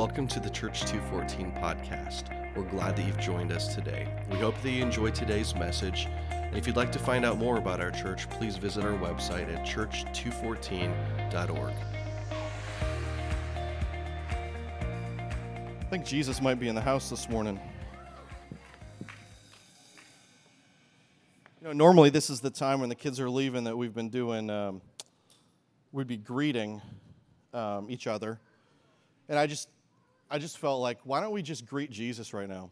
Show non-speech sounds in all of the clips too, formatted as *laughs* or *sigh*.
Welcome to the Church 214 podcast. We're glad that you've joined us today. We hope that you enjoyed today's message. And if you'd like to find out more about our church, please visit our website at church214.org. I think Jesus might be in the house this morning. You know, normally this is the time when the kids are leaving that we've been doing, um, we'd be greeting um, each other. And I just, I just felt like, why don't we just greet Jesus right now?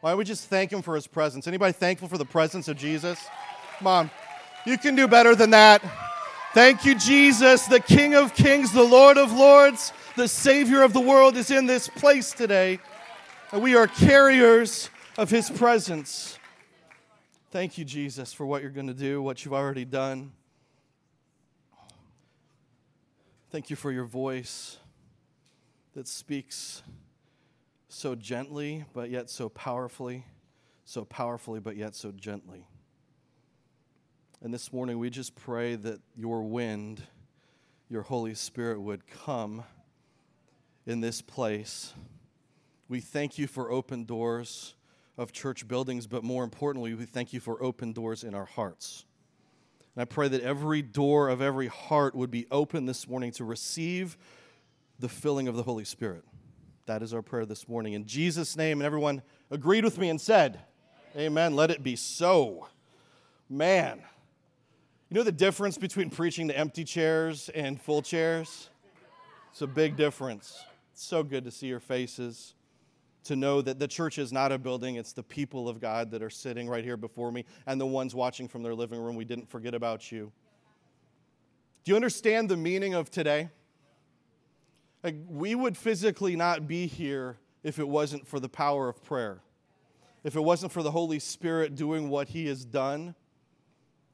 Why don't we just thank him for his presence? Anybody thankful for the presence of Jesus? Come on. You can do better than that. Thank you, Jesus, the King of Kings, the Lord of Lords, the Savior of the world is in this place today. And we are carriers of his presence. Thank you, Jesus, for what you're going to do, what you've already done. Thank you for your voice that speaks so gently, but yet so powerfully, so powerfully, but yet so gently. And this morning, we just pray that your wind, your Holy Spirit, would come in this place. We thank you for open doors of church buildings, but more importantly, we thank you for open doors in our hearts. And I pray that every door of every heart would be open this morning to receive the filling of the Holy Spirit. That is our prayer this morning. In Jesus' name, and everyone agreed with me and said, Amen. Amen. Let it be so. Man, you know the difference between preaching to empty chairs and full chairs? It's a big difference. It's so good to see your faces, to know that the church is not a building, it's the people of God that are sitting right here before me and the ones watching from their living room. We didn't forget about you. Do you understand the meaning of today? Like, we would physically not be here if it wasn't for the power of prayer, if it wasn't for the Holy Spirit doing what He has done,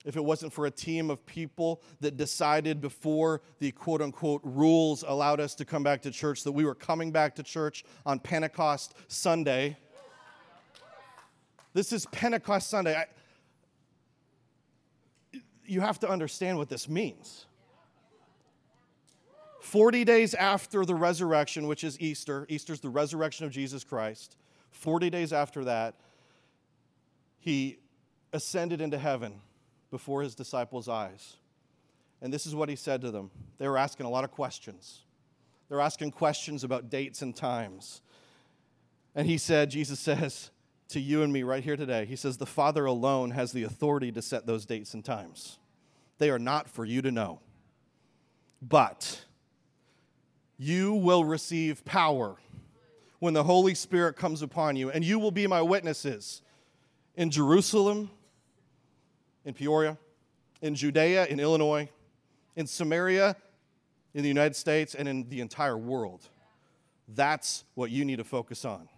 if it wasn't for a team of people that decided before the quote unquote rules allowed us to come back to church that we were coming back to church on Pentecost Sunday. This is Pentecost Sunday. I, you have to understand what this means. 40 days after the resurrection, which is Easter, Easter's the resurrection of Jesus Christ. 40 days after that, he ascended into heaven before his disciples' eyes. And this is what he said to them. They were asking a lot of questions. They're asking questions about dates and times. And he said, Jesus says to you and me right here today, He says, The Father alone has the authority to set those dates and times. They are not for you to know. But you will receive power when the Holy Spirit comes upon you, and you will be my witnesses in Jerusalem, in Peoria, in Judea, in Illinois, in Samaria, in the United States, and in the entire world. That's what you need to focus on.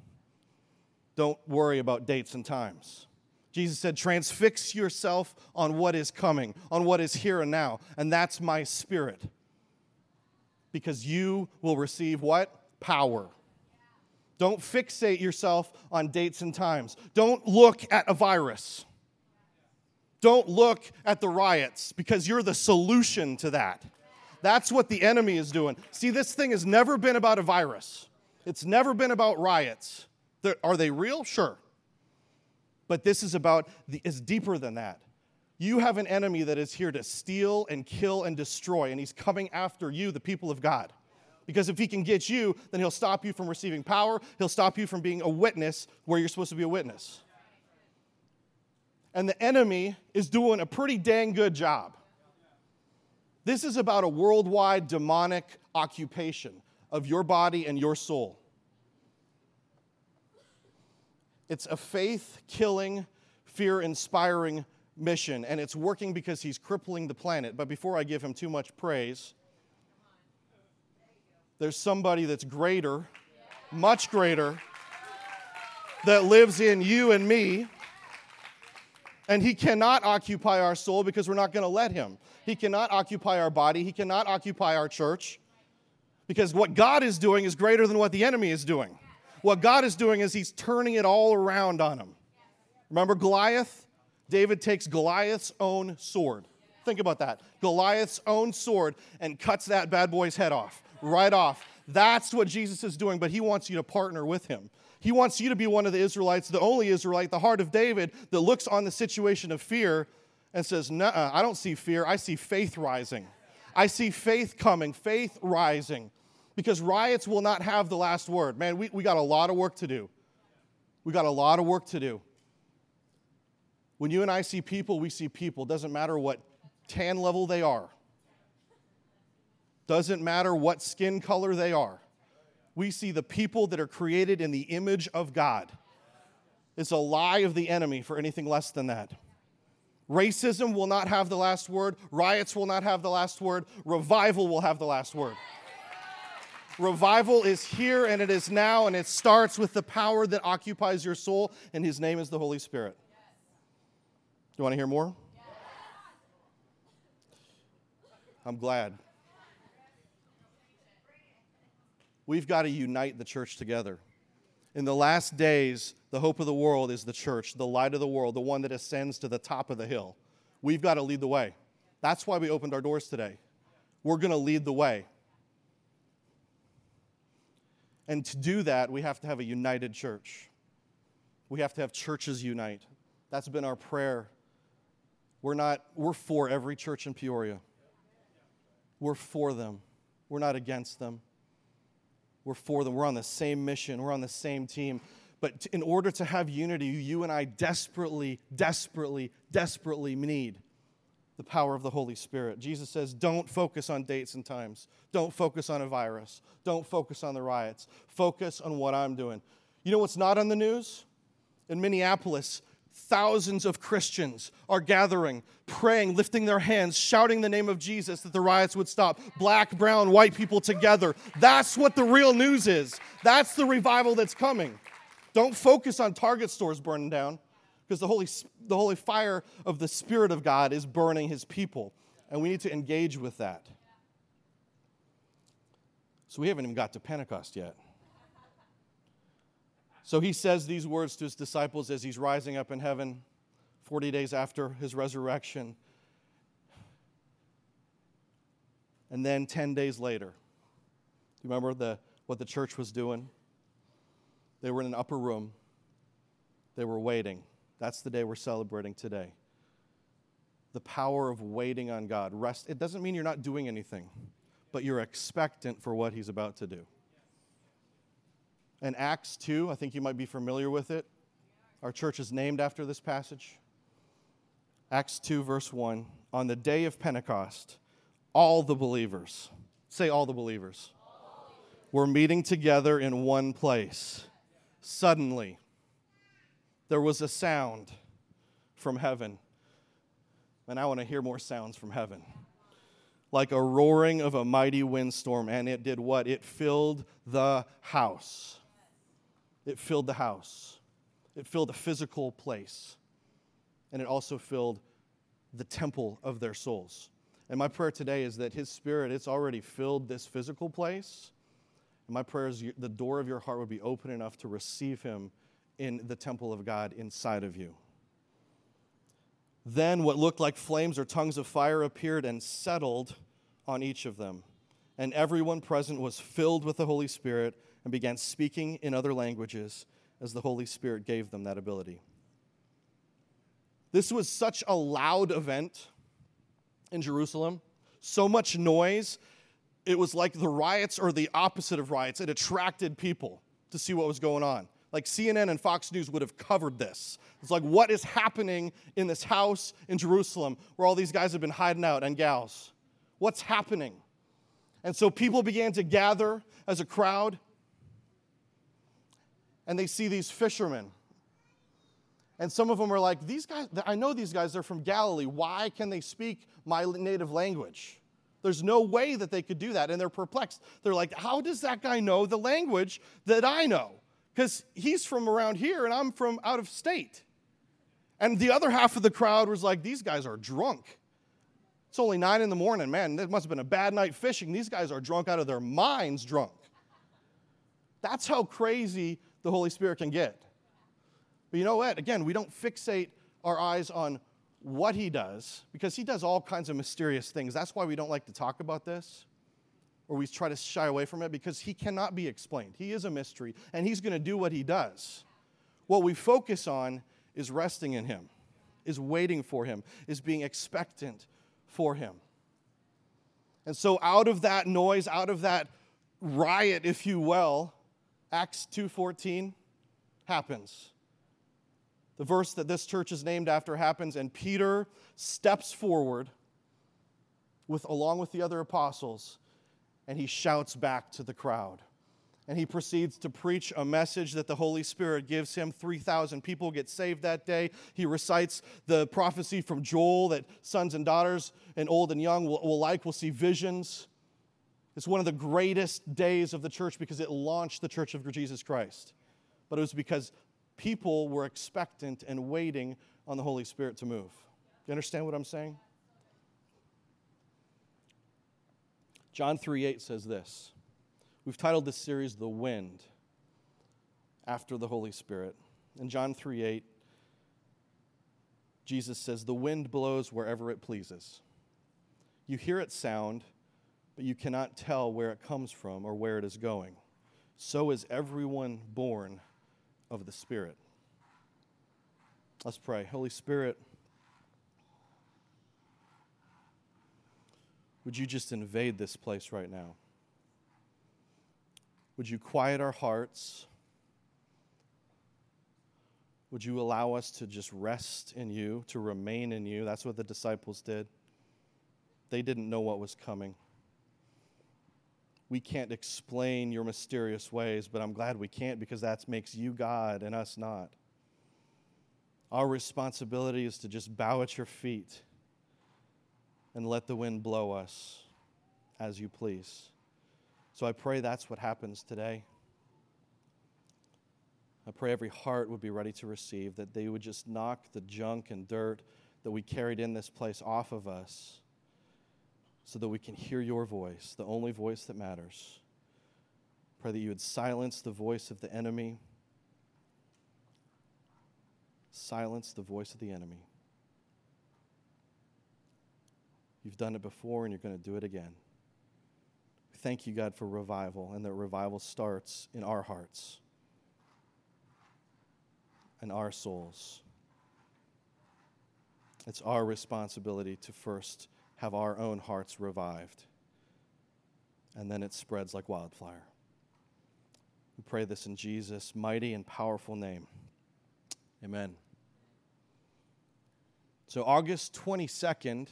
Don't worry about dates and times. Jesus said, transfix yourself on what is coming, on what is here and now, and that's my spirit because you will receive what? Power. Don't fixate yourself on dates and times. Don't look at a virus. Don't look at the riots because you're the solution to that. That's what the enemy is doing. See, this thing has never been about a virus, it's never been about riots. Are they real? Sure. But this is about, it's deeper than that. You have an enemy that is here to steal and kill and destroy, and he's coming after you, the people of God. Because if he can get you, then he'll stop you from receiving power, he'll stop you from being a witness where you're supposed to be a witness. And the enemy is doing a pretty dang good job. This is about a worldwide demonic occupation of your body and your soul. It's a faith killing, fear inspiring mission, and it's working because he's crippling the planet. But before I give him too much praise, there's somebody that's greater, much greater, that lives in you and me. And he cannot occupy our soul because we're not going to let him. He cannot occupy our body. He cannot occupy our church because what God is doing is greater than what the enemy is doing. What God is doing is he's turning it all around on him. Remember Goliath? David takes Goliath's own sword. Think about that. Goliath's own sword and cuts that bad boy's head off, right off. That's what Jesus is doing, but he wants you to partner with him. He wants you to be one of the Israelites, the only Israelite, the heart of David, that looks on the situation of fear and says, No, I don't see fear. I see faith rising. I see faith coming, faith rising. Because riots will not have the last word. Man, we, we got a lot of work to do. We got a lot of work to do. When you and I see people, we see people. Doesn't matter what tan level they are, doesn't matter what skin color they are. We see the people that are created in the image of God. It's a lie of the enemy for anything less than that. Racism will not have the last word. Riots will not have the last word. Revival will have the last word. Revival is here and it is now, and it starts with the power that occupies your soul, and His name is the Holy Spirit. Do you want to hear more? I'm glad. We've got to unite the church together. In the last days, the hope of the world is the church, the light of the world, the one that ascends to the top of the hill. We've got to lead the way. That's why we opened our doors today. We're going to lead the way. And to do that, we have to have a united church. We have to have churches unite. That's been our prayer. We're not, we're for every church in Peoria. We're for them. We're not against them. We're for them. We're on the same mission. We're on the same team. But in order to have unity, you and I desperately, desperately, desperately need the power of the Holy Spirit. Jesus says, don't focus on dates and times. Don't focus on a virus. Don't focus on the riots. Focus on what I'm doing. You know what's not on the news? In Minneapolis, thousands of Christians are gathering, praying, lifting their hands, shouting the name of Jesus that the riots would stop. Black, brown, white people together. That's what the real news is. That's the revival that's coming. Don't focus on Target stores burning down because the holy, the holy fire of the Spirit of God is burning his people. And we need to engage with that. So we haven't even got to Pentecost yet. So he says these words to his disciples as he's rising up in heaven 40 days after his resurrection. And then 10 days later, do you remember the, what the church was doing? They were in an upper room, they were waiting. That's the day we're celebrating today. The power of waiting on God. Rest. It doesn't mean you're not doing anything, but you're expectant for what He's about to do. In Acts 2, I think you might be familiar with it. Our church is named after this passage. Acts 2, verse 1. On the day of Pentecost, all the believers, say all the believers, were meeting together in one place. Suddenly, there was a sound from heaven. And I want to hear more sounds from heaven. Like a roaring of a mighty windstorm. And it did what? It filled the house. It filled the house. It filled a physical place. And it also filled the temple of their souls. And my prayer today is that His Spirit, it's already filled this physical place. And my prayer is the door of your heart would be open enough to receive Him in the temple of God inside of you. Then what looked like flames or tongues of fire appeared and settled on each of them. And everyone present was filled with the Holy Spirit and began speaking in other languages as the Holy Spirit gave them that ability. This was such a loud event in Jerusalem, so much noise. It was like the riots or the opposite of riots. It attracted people to see what was going on. Like CNN and Fox News would have covered this. It's like, what is happening in this house in Jerusalem where all these guys have been hiding out and gals? What's happening? And so people began to gather as a crowd, and they see these fishermen. And some of them are like, These guys, I know these guys, they're from Galilee. Why can they speak my native language? There's no way that they could do that. And they're perplexed. They're like, How does that guy know the language that I know? because he's from around here and I'm from out of state. And the other half of the crowd was like, these guys are drunk. It's only nine in the morning. Man, it must have been a bad night fishing. These guys are drunk out of their minds, drunk. That's how crazy the Holy Spirit can get. But you know what? Again, we don't fixate our eyes on what he does because he does all kinds of mysterious things. That's why we don't like to talk about this. or we try to shy away from it because he cannot be explained. He is a mystery, and he's going to do what he does. What we focus on is resting in him, is waiting for him, is being expectant for him. And so out of that noise, out of that riot, if you will, Acts 2:14 happens. The verse that this church is named after happens and Peter steps forward with along with the other apostles and he shouts back to the crowd. And he proceeds to preach a message that the Holy Spirit gives him. 3,000 people get saved that day. He recites the prophecy from Joel that sons and daughters and old and young will, will like, will see visions. It's one of the greatest days of the church because it launched the church of Jesus Christ. But it was because people were expectant and waiting on the Holy Spirit to move. You understand what I'm saying? John 3 8 says this. We've titled this series The Wind after the Holy Spirit. In John 3 8, Jesus says, The wind blows wherever it pleases. You hear its sound, but you cannot tell where it comes from or where it is going. So is everyone born of the Spirit. Let's pray. Holy Spirit, Would you just invade this place right now? Would you quiet our hearts? Would you allow us to just rest in you, to remain in you? That's what the disciples did. They didn't know what was coming. We can't explain your mysterious ways, but I'm glad we can't because that makes you God and us not. Our responsibility is to just bow at your feet and let the wind blow us as you please. So I pray that's what happens today. I pray every heart would be ready to receive, that they would just knock the junk and dirt that we carried in this place off of us so that we can hear your voice, the only voice that matters. Pray that you would silence the voice of the enemy. Silence the voice of the enemy. You've done it before and you're going to do it again. Thank you, God, for revival, and that revival starts in our hearts and our souls. It's our responsibility to first have our own hearts revived, and then it spreads like wildfire. We pray this in Jesus' mighty and powerful name. Amen. So, August 22nd,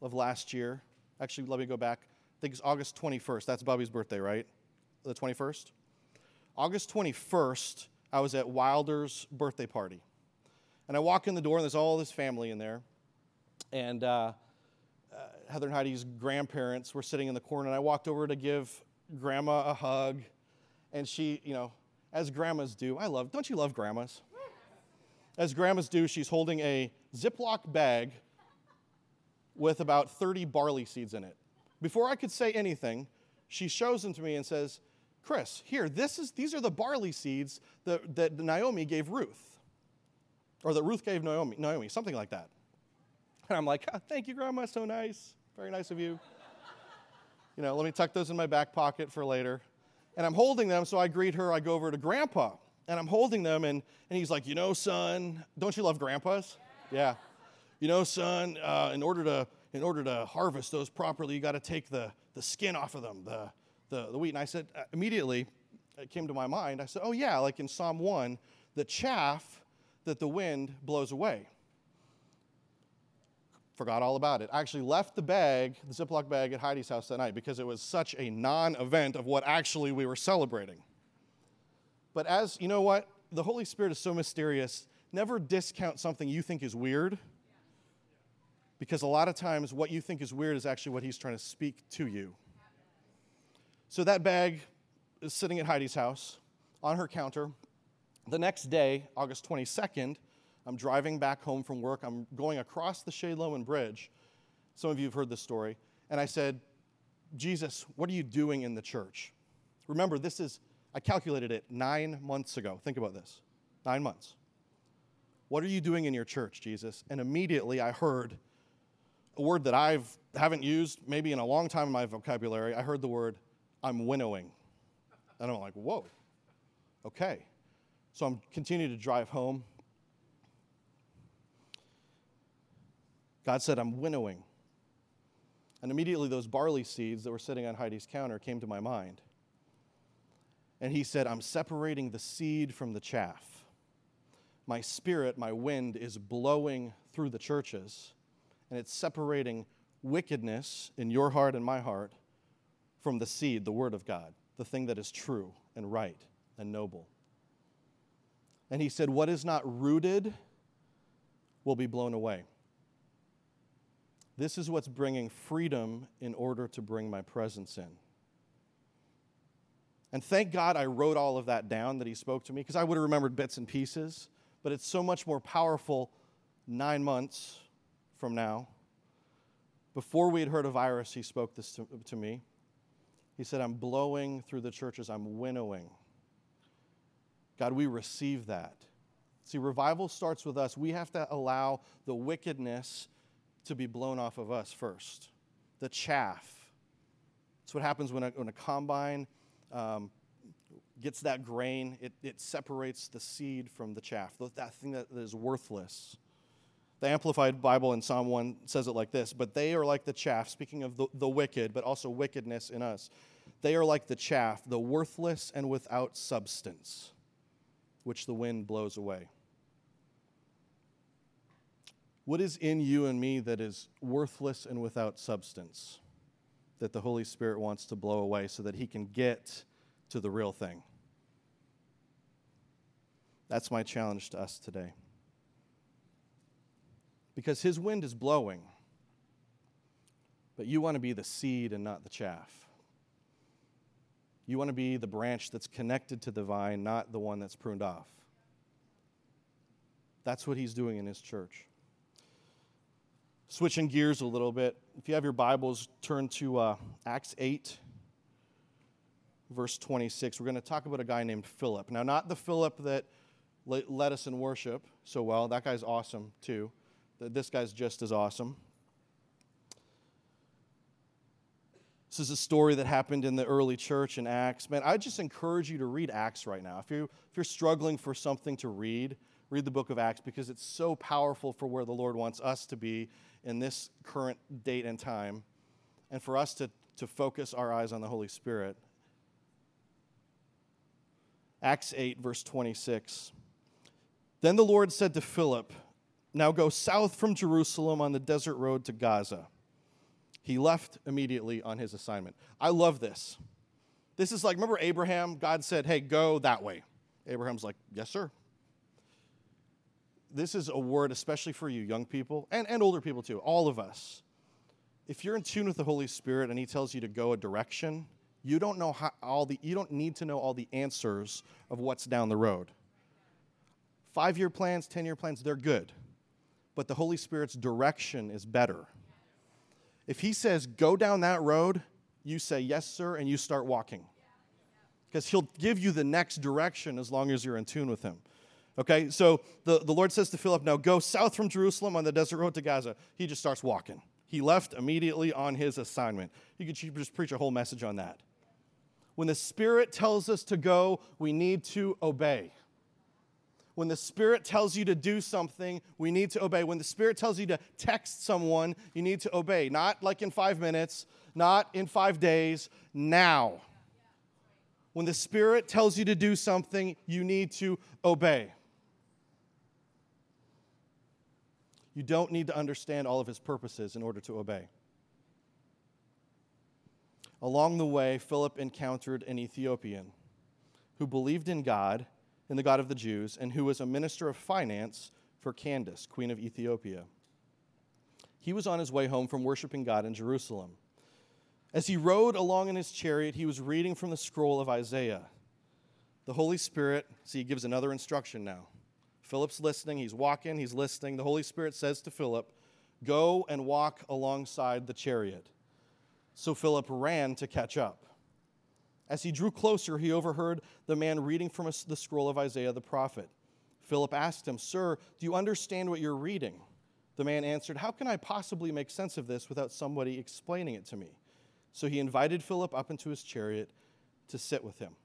of last year. Actually, let me go back. I think it's August 21st. That's Bobby's birthday, right? The 21st? August 21st, I was at Wilder's birthday party. And I walk in the door, and there's all this family in there. And uh, uh, Heather and Heidi's grandparents were sitting in the corner, and I walked over to give grandma a hug. And she, you know, as grandmas do, I love, don't you love grandmas? As grandmas do, she's holding a Ziploc bag with about 30 barley seeds in it. Before I could say anything, she shows them to me and says, Chris, here, this is, these are the barley seeds that, that Naomi gave Ruth, or that Ruth gave Naomi, Naomi, something like that. And I'm like, oh, thank you, Grandma, so nice. Very nice of you. you know, let me tuck those in my back pocket for later. And I'm holding them, so I greet her. I go over to Grandpa, and I'm holding them, and, and he's like, You know, son, don't you love grandpas? Yeah you know, son, uh, in order to in order to harvest those properly, you got to take the the skin off of them, the, the the wheat. And I said uh, immediately, it came to my mind. I said, oh yeah, like in Psalm one, the chaff that the wind blows away. Forgot all about it. I actually left the bag, the Ziploc bag, at Heidi's house that night because it was such a non-event of what actually we were celebrating. But as you know, what the Holy Spirit is so mysterious. Never discount something you think is weird because a lot of times what you think is weird is actually what he's trying to speak to you. So that bag is sitting at Heidi's house on her counter. The next day, August 22nd, I'm driving back home from work. I'm going across the Shade-Lohmann Bridge. Some of you have heard this story. And I said, Jesus, what are you doing in the church? Remember, this is, I calculated it nine months ago. Think about this nine months. What are you doing in your church, Jesus? And immediately I heard, a word that I've haven't used maybe in a long time in my vocabulary, I heard the word, I'm winnowing. And I'm like, whoa, okay. So I'm continuing to drive home. God said, I'm winnowing. And immediately those barley seeds that were sitting on Heidi's counter came to my mind. And he said, I'm separating the seed from the chaff. My spirit, my wind, is blowing through the churches, and it's separating wickedness in your heart and my heart from the seed, the Word of God, the thing that is true and right and noble. And he said, What is not rooted will be blown away. This is what's bringing freedom in order to bring my presence in. And thank God I wrote all of that down that he spoke to me because I would have remembered bits and pieces, but it's so much more powerful nine months from now. Before we had heard a virus, he spoke this to, to me. He said, I'm blowing through the churches, I'm winnowing. God, we receive that. See, revival starts with us. We have to allow the wickedness to be blown off of us first. The chaff. That's what happens when a, when a combine um, gets that grain, it, it separates the seed from the chaff, that thing that is worthless. The Amplified Bible in Psalm 1 says it like this But they are like the chaff, speaking of the, the wicked, but also wickedness in us. They are like the chaff, the worthless and without substance, which the wind blows away. What is in you and me that is worthless and without substance that the Holy Spirit wants to blow away so that He can get to the real thing? That's my challenge to us today. Because His wind is blowing, but you want to be the seed and not the chaff. You want to be the branch that's connected to the vine, not the one that's pruned off. That's what He's doing in His church. Switching gears a little bit, if you have your Bibles, turn to uh, Acts 8, verse 26. We're going to talk about a guy named Philip. Now, not the Philip that led us in worship so well. That guy's awesome too. This guy's just as awesome. This is a story that happened in the early church in Acts. Man, I just encourage you to read Acts right now. If, you, if you're struggling for something to read, read the book of Acts because it's so powerful for where the Lord wants us to be in this current date and time, and for us to, to focus our eyes on the Holy Spirit. Acts 8, verse 26. Then the Lord said to Philip, Now go south from Jerusalem on the desert road to Gaza. He left immediately on his assignment. I love this. This is like, remember Abraham? God said, Hey, go that way. Abraham's like, Yes, sir this is a word especially for you young people and, and older people too, all of us. If you're in tune with the Holy Spirit and He tells you to go a direction, you don't know how all the you don't need to know all the answers of what's down the road. Five year plans, ten year plans, they're good. But the Holy Spirit's direction is better. If He says, go down that road, you say, yes, sir, and you start walking. Because He'll give you the next direction as long as you're in tune with Him. Okay, so the, the Lord says to Philip, Now go south from Jerusalem on the desert road to Gaza. He just starts walking. He left immediately on his assignment. You could just preach a whole message on that. When the Spirit tells us to go, we need to obey. When the Spirit tells you to do something, we need to obey. When the Spirit tells you to text someone, you need to obey. Not like in five minutes, not in five days, now. When the Spirit tells you to do something, you need to obey. You don't need to understand all of his purposes in order to obey. Along the way, Philip encountered an Ethiopian who believed in God, in the God of the Jews, and who was a minister of finance for Candace, queen of Ethiopia. He was on his way home from worshiping God in Jerusalem. As he rode along in his chariot, he was reading from the scroll of Isaiah. The Holy Spirit, see, he gives another instruction now. Philip's listening, he's walking, he's listening. The Holy Spirit says to Philip, Go and walk alongside the chariot. So Philip ran to catch up. As he drew closer, he overheard the man reading from the scroll of Isaiah the prophet. Philip asked him, Sir, do you understand what you're reading? The man answered, How can I possibly make sense of this without somebody explaining it to me? So he invited Philip up into his chariot to sit with him.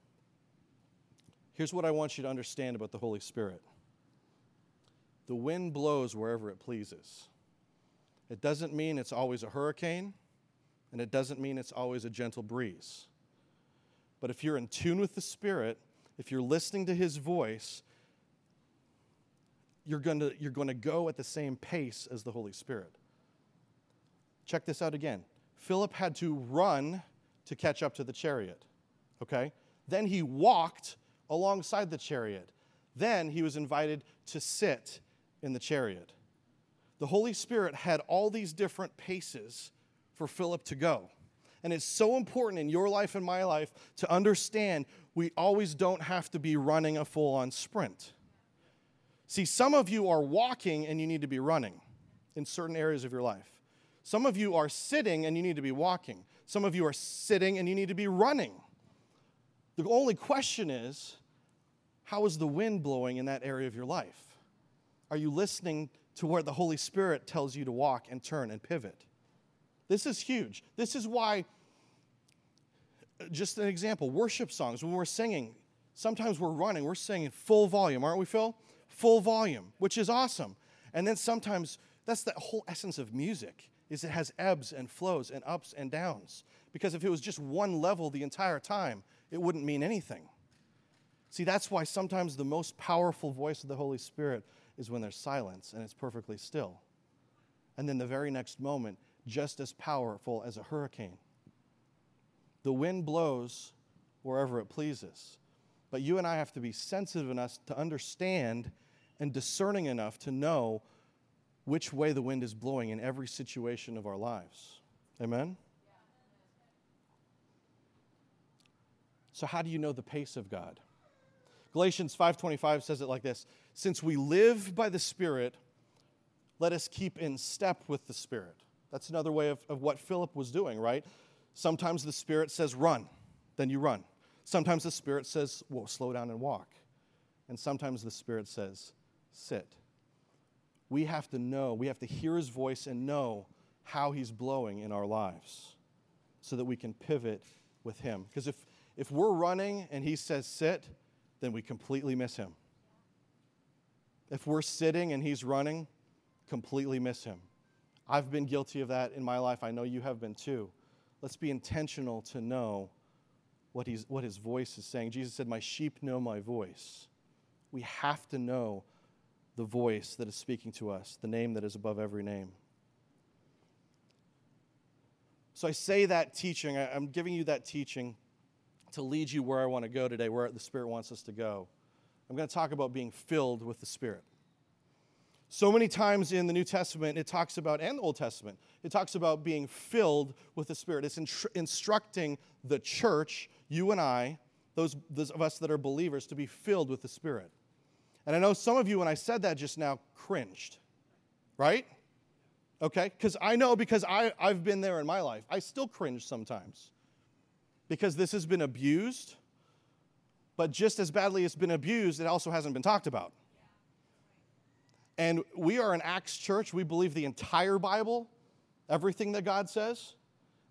Here's what I want you to understand about the Holy Spirit the wind blows wherever it pleases. It doesn't mean it's always a hurricane, and it doesn't mean it's always a gentle breeze. But if you're in tune with the Spirit, if you're listening to His voice, you're going to, you're going to go at the same pace as the Holy Spirit. Check this out again. Philip had to run to catch up to the chariot, okay? Then he walked alongside the chariot. Then he was invited to sit in the chariot. The Holy Spirit had all these different paces for Philip to go. And it's so important in your life and my life to understand we always don't have to be running a full on sprint. See, some of you are walking and you need to be running in certain areas of your life. Some of you are sitting and you need to be walking. Some of you are sitting and you need to be running. The only question is how is the wind blowing in that area of your life? Are you listening to where the Holy Spirit tells you to walk and turn and pivot? This is huge. This is why, just an example, worship songs, when we're singing, sometimes we're running, we're singing full volume, aren't we, Phil? full volume, which is awesome. And then sometimes that's the whole essence of music is it has ebbs and flows and ups and downs. Because if it was just one level the entire time, it wouldn't mean anything. See, that's why sometimes the most powerful voice of the Holy Spirit is when there's silence and it's perfectly still. And then the very next moment, just as powerful as a hurricane. The wind blows wherever it pleases. But you and I have to be sensitive enough to understand and discerning enough to know which way the wind is blowing in every situation of our lives. Amen? So how do you know the pace of God? Galatians 5:25 says it like this, since we live by the Spirit, let us keep in step with the Spirit. That's another way of, of what Philip was doing, right? Sometimes the Spirit says run, then you run. Sometimes the Spirit says, Whoa, slow down and walk. And sometimes the Spirit says, sit. We have to know, we have to hear His voice and know how He's blowing in our lives so that we can pivot with Him. Because if, if we're running and He says sit, then we completely miss Him. If we're sitting and He's running, completely miss Him. I've been guilty of that in my life. I know you have been too. Let's be intentional to know what, he's, what his voice is saying. Jesus said, My sheep know my voice. We have to know the voice that is speaking to us, the name that is above every name. So I say that teaching, I'm giving you that teaching to lead you where I want to go today, where the Spirit wants us to go. I'm going to talk about being filled with the Spirit. So many times in the New Testament, it talks about, and the Old Testament, it talks about being filled with the Spirit. It's instructing the church, you and I, those, those of us that are believers, to be filled with the Spirit. And I know some of you, when I said that just now, cringed, right? Okay? Because I know because I, I've been there in my life. I still cringe sometimes because this has been abused, but just as badly it's been abused, it also hasn't been talked about. And we are an Acts church. We believe the entire Bible, everything that God says.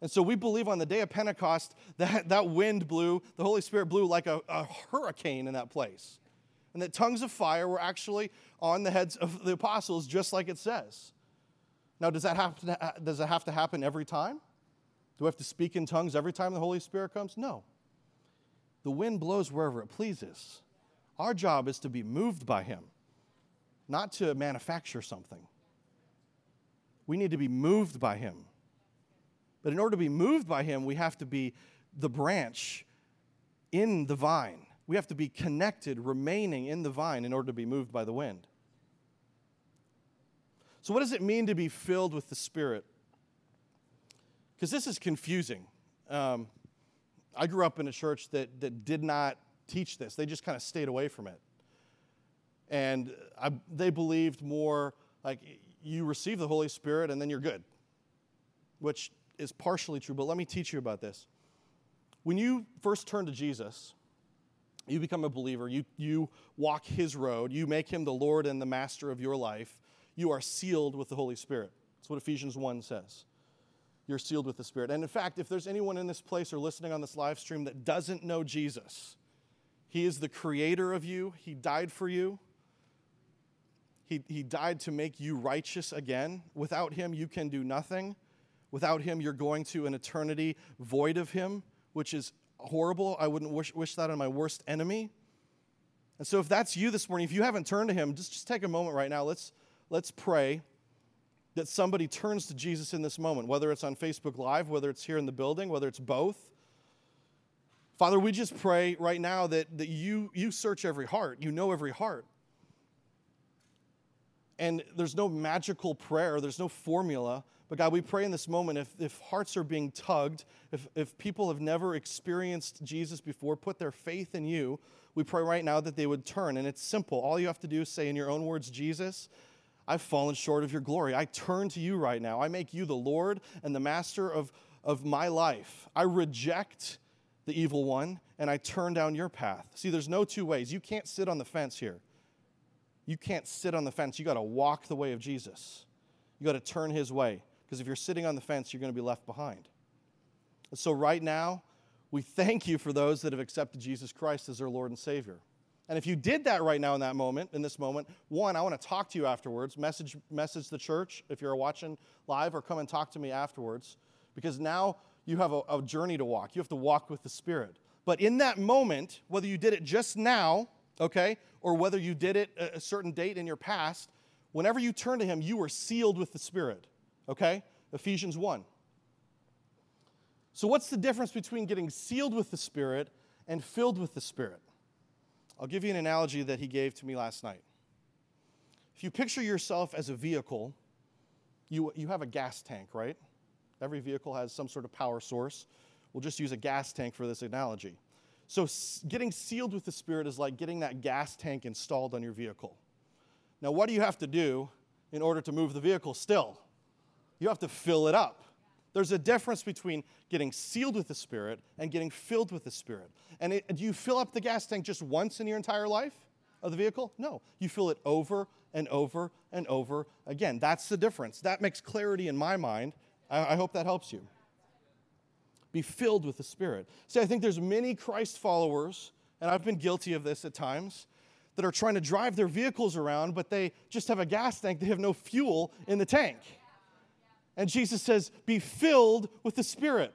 And so we believe on the day of Pentecost *laughs* that that wind blew, the Holy Spirit blew like a, a hurricane in that place. And that tongues of fire were actually on the heads of the apostles, just like it says. Now, does that have to, does it have to happen every time? Do we have to speak in tongues every time the Holy Spirit comes? No. The wind blows wherever it pleases. Our job is to be moved by Him not to manufacture something. We need to be moved by Him. But in order to be moved by Him, we have to be the branch in the vine. We have to be connected, remaining in the vine in order to be moved by the wind. So, what does it mean to be filled with the Spirit? Because this is confusing. Um, I grew up in a church that, that did not teach this, they just kind of stayed away from it. And I, they believed more like you receive the Holy Spirit and then you're good, which is partially true. But let me teach you about this. When you first turn to Jesus, you become a believer, you, you walk his road, you make him the Lord and the master of your life. you are sealed with the Holy Spirit. That's what Ephesians 1 says. You're sealed with the Spirit. And in fact, if there's anyone in this place or listening on this live stream that doesn't know Jesus, He is the creator of you, He died for you. He, he died to make you righteous again. Without Him, you can do nothing. Without Him, you're going to an eternity void of Him, which is horrible. I wouldn't wish, wish that on my worst enemy. And so, if that's you this morning, if you haven't turned to Him, just, just take a moment right now. Let's, let's pray that somebody turns to Jesus in this moment, whether it's on Facebook Live, whether it's here in the building, whether it's both. Father, we just pray right now that, that you, you search every heart, you know every heart. And there's no magical prayer, there's no formula. But God, we pray in this moment if, if hearts are being tugged, if, if people have never experienced Jesus before, put their faith in you, we pray right now that they would turn. And it's simple. All you have to do is say in your own words, Jesus, I've fallen short of your glory. I turn to you right now. I make you the Lord and the master of, of my life. I reject the evil one and I turn down your path. See, there's no two ways. You can't sit on the fence here. You can't sit on the fence. You got to walk the way of Jesus. You got to turn his way. Because if you're sitting on the fence, you're going to be left behind. And so, right now, we thank you for those that have accepted Jesus Christ as their Lord and Savior. And if you did that right now in that moment, in this moment, one, I want to talk to you afterwards. Message, message the church if you're watching live, or come and talk to me afterwards. Because now you have a, a journey to walk. You have to walk with the Spirit. But in that moment, whether you did it just now, okay, or whether you did it a certain date in your past, whenever you turn to Him, you are sealed with the Spirit, okay? Ephesians 1. So, what's the difference between getting sealed with the Spirit and filled with the Spirit? I'll give you an analogy that he gave to me last night. If you picture yourself as a vehicle, you, you have a gas tank, right? Every vehicle has some sort of power source. We'll just use a gas tank for this analogy. So, getting sealed with the Spirit is like getting that gas tank installed on your vehicle. Now, what do you have to do in order to move the vehicle still? You have to fill it up. There's a difference between getting sealed with the Spirit and getting filled with the Spirit. And it, do you fill up the gas tank just once in your entire life of the vehicle? No. You fill it over and over and over again. That's the difference. That makes clarity in my mind. I, I hope that helps you. Be filled with the Spirit. See, I think there's many Christ followers, and I've been guilty of this at times, that are trying to drive their vehicles around, but they just have a gas tank. They have no fuel in the tank. And Jesus says, Be filled with the Spirit.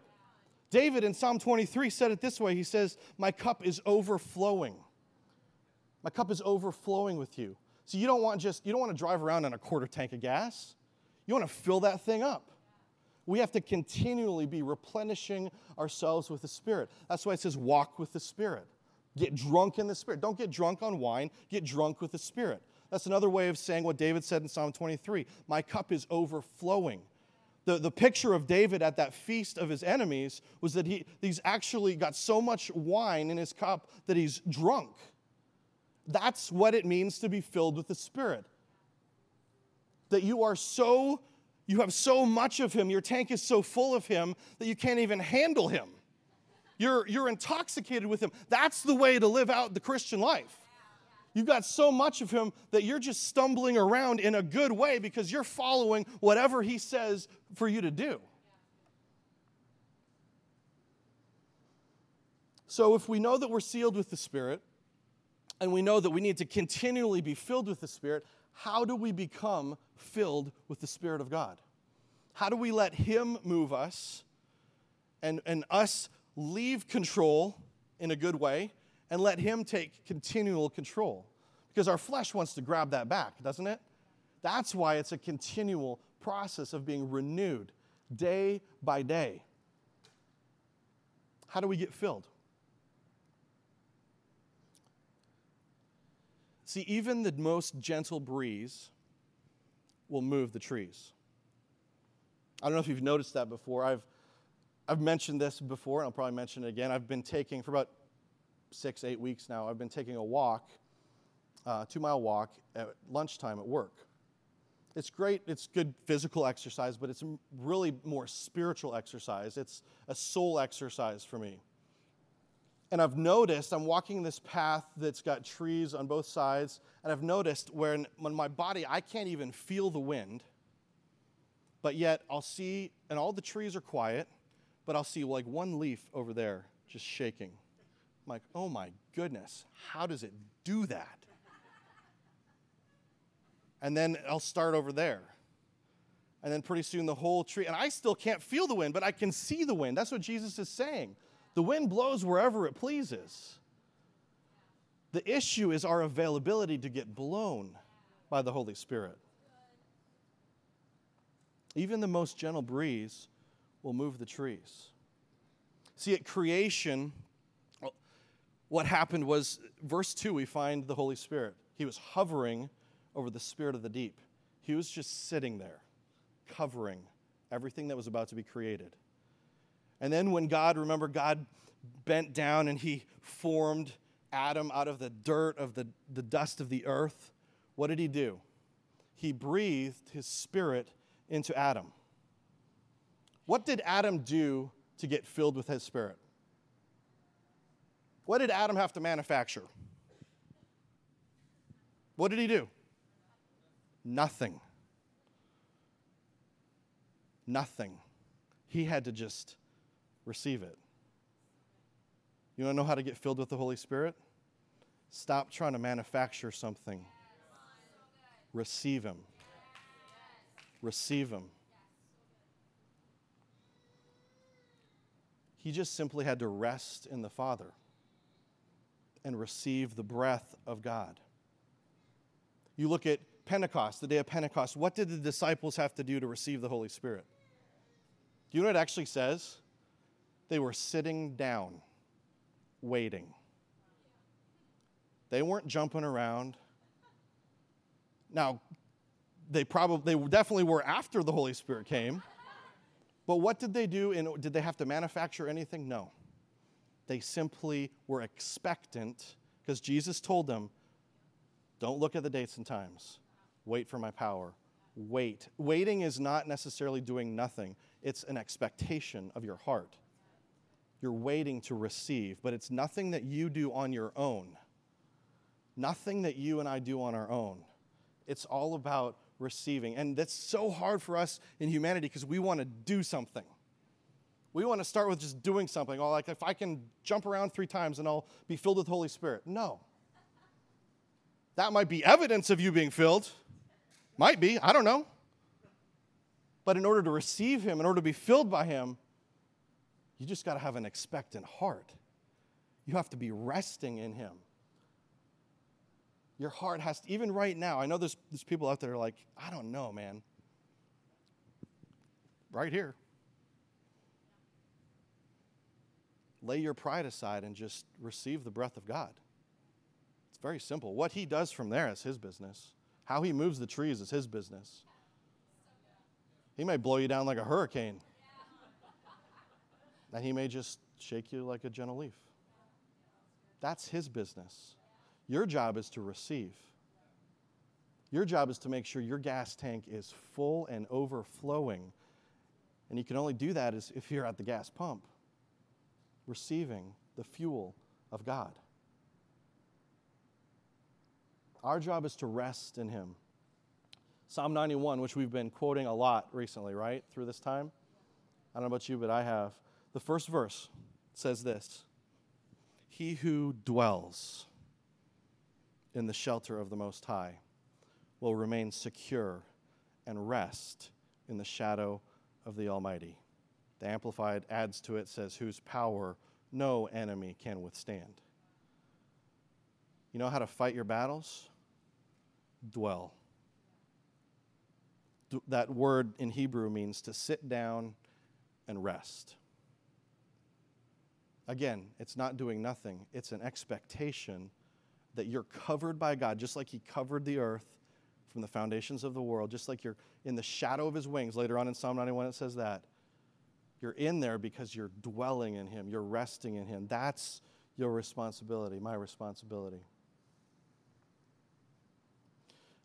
David in Psalm 23 said it this way He says, My cup is overflowing. My cup is overflowing with you. So you don't want just, you don't want to drive around on a quarter tank of gas. You want to fill that thing up. We have to continually be replenishing ourselves with the Spirit. That's why it says, walk with the Spirit. Get drunk in the Spirit. Don't get drunk on wine, get drunk with the Spirit. That's another way of saying what David said in Psalm 23 My cup is overflowing the, the picture of David at that feast of his enemies was that he, he's actually got so much wine in his cup that he's drunk. That's what it means to be filled with the Spirit. That you are so, you have so much of Him, your tank is so full of Him that you can't even handle Him. You're, you're intoxicated with Him. That's the way to live out the Christian life. You've got so much of him that you're just stumbling around in a good way because you're following whatever he says for you to do. So, if we know that we're sealed with the Spirit, and we know that we need to continually be filled with the Spirit, how do we become filled with the Spirit of God? How do we let Him move us and, and us leave control in a good way and let Him take continual control. Because our flesh wants to grab that back, doesn't it? That's why it's a continual process of being renewed day by day. How do we get filled? See, even the most gentle breeze will move the trees. I don't know if you've noticed that before. I've, I've mentioned this before, and I'll probably mention it again. I've been taking, for about six, eight weeks now, I've been taking a walk, uh, two mile walk at lunchtime at work. It's great, it's good physical exercise, but it's really more spiritual exercise. It's a soul exercise for me. And I've noticed, I'm walking this path that's got trees on both sides, and I've noticed when, when my body, I can't even feel the wind, but yet I'll see, and all the trees are quiet, but I'll see like one leaf over there just shaking. I'm like, oh my goodness, how does it do that? And then I'll start over there. And then pretty soon the whole tree, and I still can't feel the wind, but I can see the wind. That's what Jesus is saying. The wind blows wherever it pleases. The issue is our availability to get blown by the Holy Spirit. Even the most gentle breeze will move the trees. See, at creation, what happened was, verse 2, we find the Holy Spirit. He was hovering over the spirit of the deep. He was just sitting there, covering everything that was about to be created. And then when God, remember, God bent down and he formed Adam out of the dirt of the, the dust of the earth, what did he do? He breathed his spirit into Adam. What did Adam do to get filled with his spirit? What did Adam have to manufacture? What did he do? Nothing. Nothing. He had to just receive it. You want to know how to get filled with the Holy Spirit? Stop trying to manufacture something. Receive Him. Receive Him. He just simply had to rest in the Father and receive the breath of God. You look at Pentecost, the day of Pentecost, what did the disciples have to do to receive the Holy Spirit? Do you know what it actually says? They were sitting down, waiting. They weren't jumping around. Now, they probably they definitely were after the Holy Spirit came. But what did they do? And did they have to manufacture anything? No. They simply were expectant because Jesus told them, don't look at the dates and times. Wait for my power. Wait. Waiting is not necessarily doing nothing, it's an expectation of your heart. You're waiting to receive, but it's nothing that you do on your own. Nothing that you and I do on our own. It's all about receiving. And that's so hard for us in humanity because we want to do something. We want to start with just doing something. Oh, like if I can jump around three times and I'll be filled with the Holy Spirit. No. That might be evidence of you being filled. Might be, I don't know. But in order to receive Him, in order to be filled by Him, you just got to have an expectant heart. You have to be resting in Him. Your heart has to, even right now, I know there's, there's people out there like, I don't know, man. Right here. Lay your pride aside and just receive the breath of God. It's very simple. What He does from there is His business. How He moves the trees is His business. He may blow you down like a hurricane, and He may just shake you like a gentle leaf. That's His business. Your job is to receive. Your job is to make sure your gas tank is full and overflowing. And you can only do that if you're at the gas pump, receiving the fuel of God. Our job is to rest in Him. Psalm 91, which we've been quoting a lot recently, right, through this time. I don't know about you, but I have. The first verse says this He who dwells in the shelter of the Most High will remain secure and rest in the shadow of the Almighty. The Amplified adds to it, says, whose power no enemy can withstand. You know how to fight your battles? Dwell. D- that word in Hebrew means to sit down and rest. Again, it's not doing nothing, it's an expectation that you're covered by God, just like He covered the earth from the foundations of the world, just like you're in the shadow of His wings. Later on in Psalm 91, it says that. You're in there because you're dwelling in Him, you're resting in Him. That's your responsibility, my responsibility.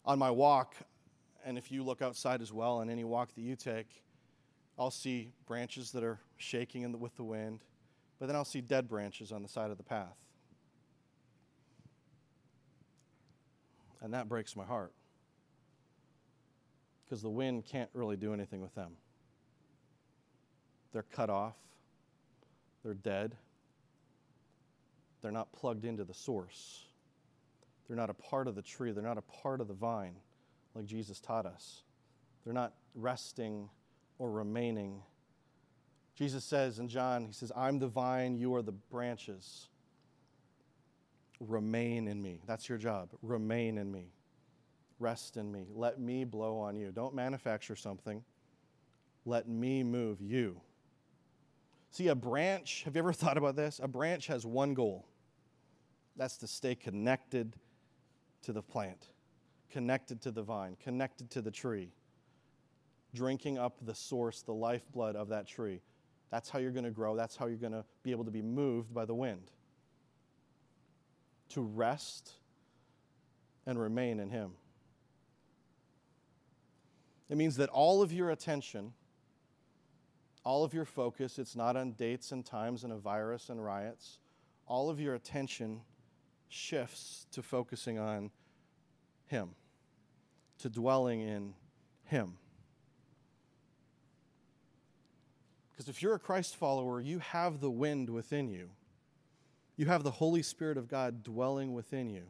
On my walk, and if you look outside as well, on any walk that you take, I'll see branches that are shaking the, with the wind. but then I'll see dead branches on the side of the path. And that breaks my heart because the wind can't really do anything with them. They're cut off, they're dead, they're not plugged into the source. They're not a part of the tree, they're not a part of the vine like Jesus taught us. They're not resting or remaining. Jesus says in John, He says, I'm the vine, you are the branches. Remain in me. That's your job. Remain in me. Rest in me. Let me blow on you. Don't manufacture something. Let me move you. See, a branch, have you ever *laughs* thought about this? A branch has one goal that's to stay connected to the plant, connected to the vine, connected to the tree, drinking up the source, the lifeblood of that tree. That's how you're going to grow. That's how you're going to be able to be moved by the wind. To rest and remain in Him. It means that all of your attention, all of your focus, it's not on dates and times and a virus and riots. All of your attention shifts to focusing on Him, to dwelling in Him. Because if you're a Christ follower, you have the wind within you. You have the Holy Spirit of God dwelling within you.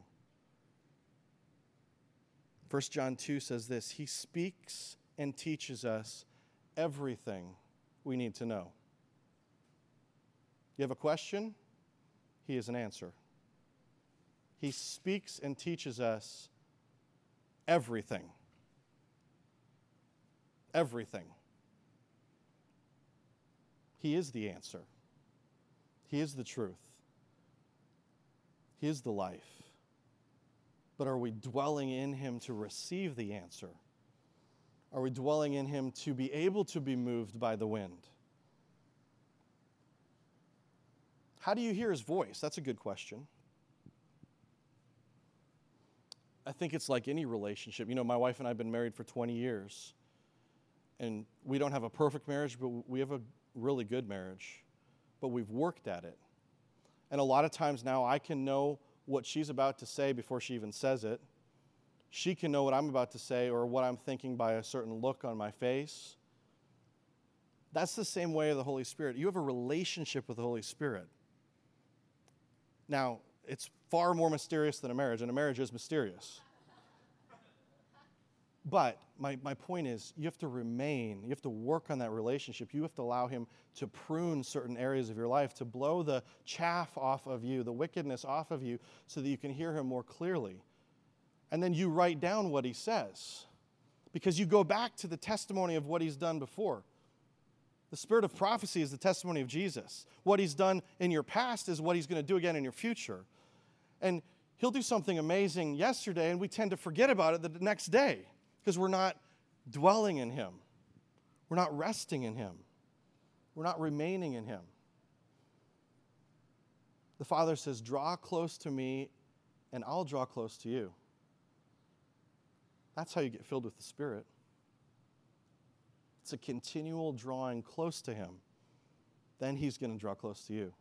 1 John 2 says this He speaks and teaches us everything we need to know. You have a question? He is an answer. He speaks and teaches us everything. Everything. He is the answer. He is the truth. He is the life. But are we dwelling in Him to receive the answer? Are we dwelling in Him to be able to be moved by the wind? How do you hear His voice? That's a good question. I think it's like any relationship. You know, my wife and I have been married for 20 years, and we don't have a perfect marriage, but we have a really good marriage, but we've worked at it. And a lot of times now I can know what she's about to say before she even says it. She can know what I'm about to say or what I'm thinking by a certain look on my face. That's the same way of the Holy Spirit. You have a relationship with the Holy Spirit. Now, it's far more mysterious than a marriage, and a marriage is mysterious. But my, my point is, you have to remain, you have to work on that relationship. You have to allow Him to prune certain areas of your life, to blow the chaff off of you, the wickedness off of you, so that you can hear Him more clearly. And then you write down what He says, because you go back to the testimony of what He's done before. The spirit of prophecy is the testimony of Jesus. What He's done in your past is what He's going to do again in your future. And He'll do something amazing yesterday, and we tend to forget about it the next day because we're not dwelling in Him. We're not resting in Him. We're not remaining in Him. The Father says, Draw close to me, and I'll draw close to you. That's how you get filled with the Spirit. It's a continual drawing close to Him. Then He's going to draw close to you.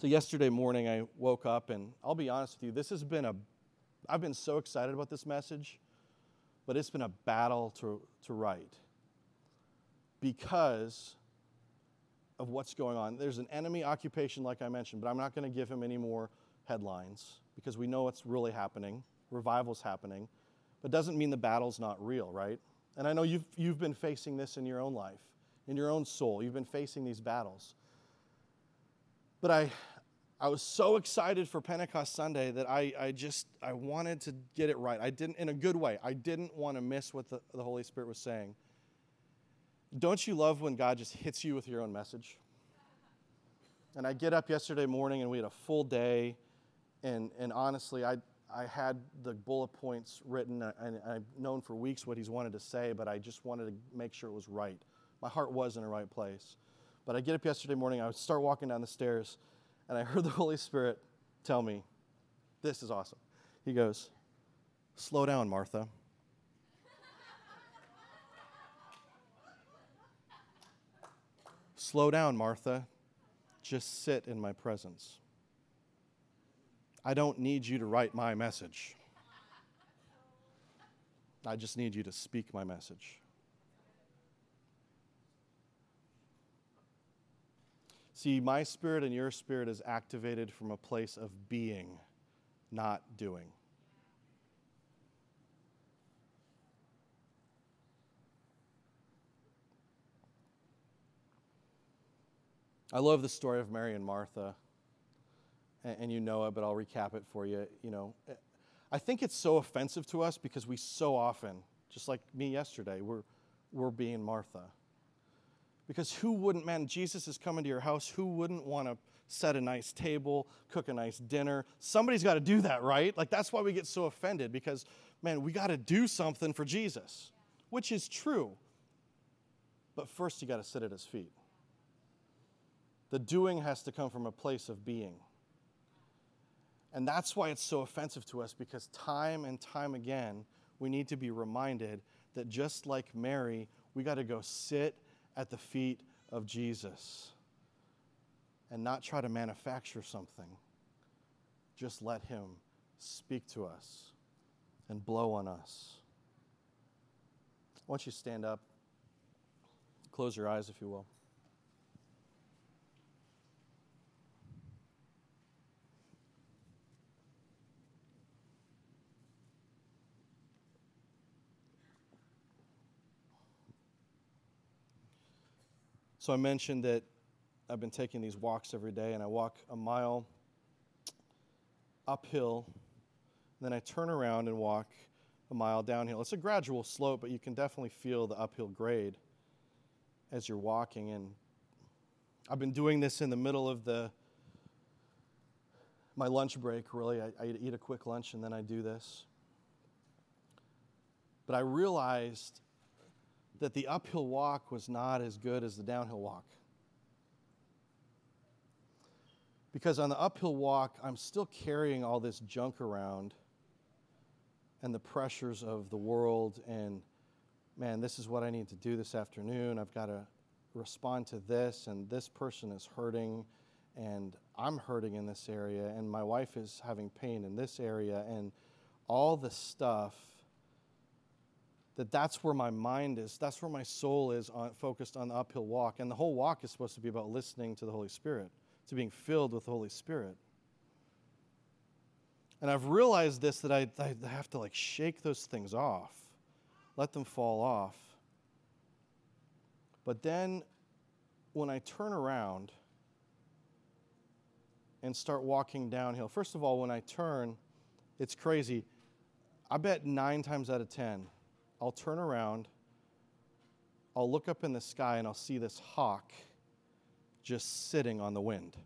So, yesterday morning, I woke up, and I'll be honest with you, this has been a I've been so excited about this message, but it's been a battle to, to write because of what's going on. There's an enemy occupation, like I mentioned, but I'm not going to give him any more headlines because we know what's really happening. Revival's happening, but doesn't mean the battle's not real, right? And I know you've, you've been facing this in your own life, in your own soul. You've been facing these battles. But I, I was so excited for Pentecost Sunday that I, I just I wanted to get it right. I didn't in a good way. I didn't want to miss what the, the Holy Spirit was saying. Don't you love when God just hits you with your own message? And I get up yesterday morning and we had a full day, and and honestly, I I had the bullet points written and I've known for weeks what he's wanted to say, but I just wanted to make sure it was right. My heart was in the right place. But I get up yesterday morning, I would start walking down the stairs and I *laughs* heard the Holy Spirit tell me, This is awesome. He goes, Slow down, Martha. *laughs* Slow down, Martha. Just sit in my presence. I don't need you to write my message. I just need you to speak my message. See, my spirit and your spirit is activated from a place of being, not doing. I love the story of Mary and Martha, and, you know it, but I'll recap it for you. You know, I think it's so offensive to us because we so often, just like me yesterday, we're, we're being Martha. Because who wouldn't, man, Jesus is coming to your house, who wouldn't want to set a nice table, cook a nice dinner? Somebody's got to do that, right? Like, that's why we get so offended because, man, we got to do something for Jesus, which is true. But first, you got to sit at his feet. The doing has to come from a place of being. And that's why it's so offensive to us because time and time again, we need to be reminded that just like Mary, we got to go sit at the feet of Jesus and not try to manufacture something. Just let Him speak to us and blow on us. I want you to stand up, close your eyes, if you will. So I mentioned that I've been taking these walks every day, and I walk a mile uphill, then I turn around and walk a mile downhill. It's a gradual slope, but you can definitely feel the uphill grade as you're walking. And I've been doing this in the middle of the my lunch break. Really, I, I eat a quick lunch and then I do this. But I realized that the uphill walk was not as good as the downhill walk. Because on the uphill walk, I'm still carrying all this junk around and the pressures of the world. And man, this is what I need to do this afternoon. I've got to respond to this, and this person is hurting, and I'm hurting in this area, and my wife is having pain in this area, and all the stuff that that's where my mind is, that's where my soul is on, focused on the uphill walk. And the whole walk is supposed to be about listening to the Holy Spirit, to being filled with the Holy Spirit. And I've realized this that I, I have to like shake those things off, let them fall off. But then when I turn around and start walking downhill, first of all, when I turn, it's crazy. I bet nine times out of ten, I'll turn around, I'll look up in the sky, and I'll see this hawk just sitting on the wind.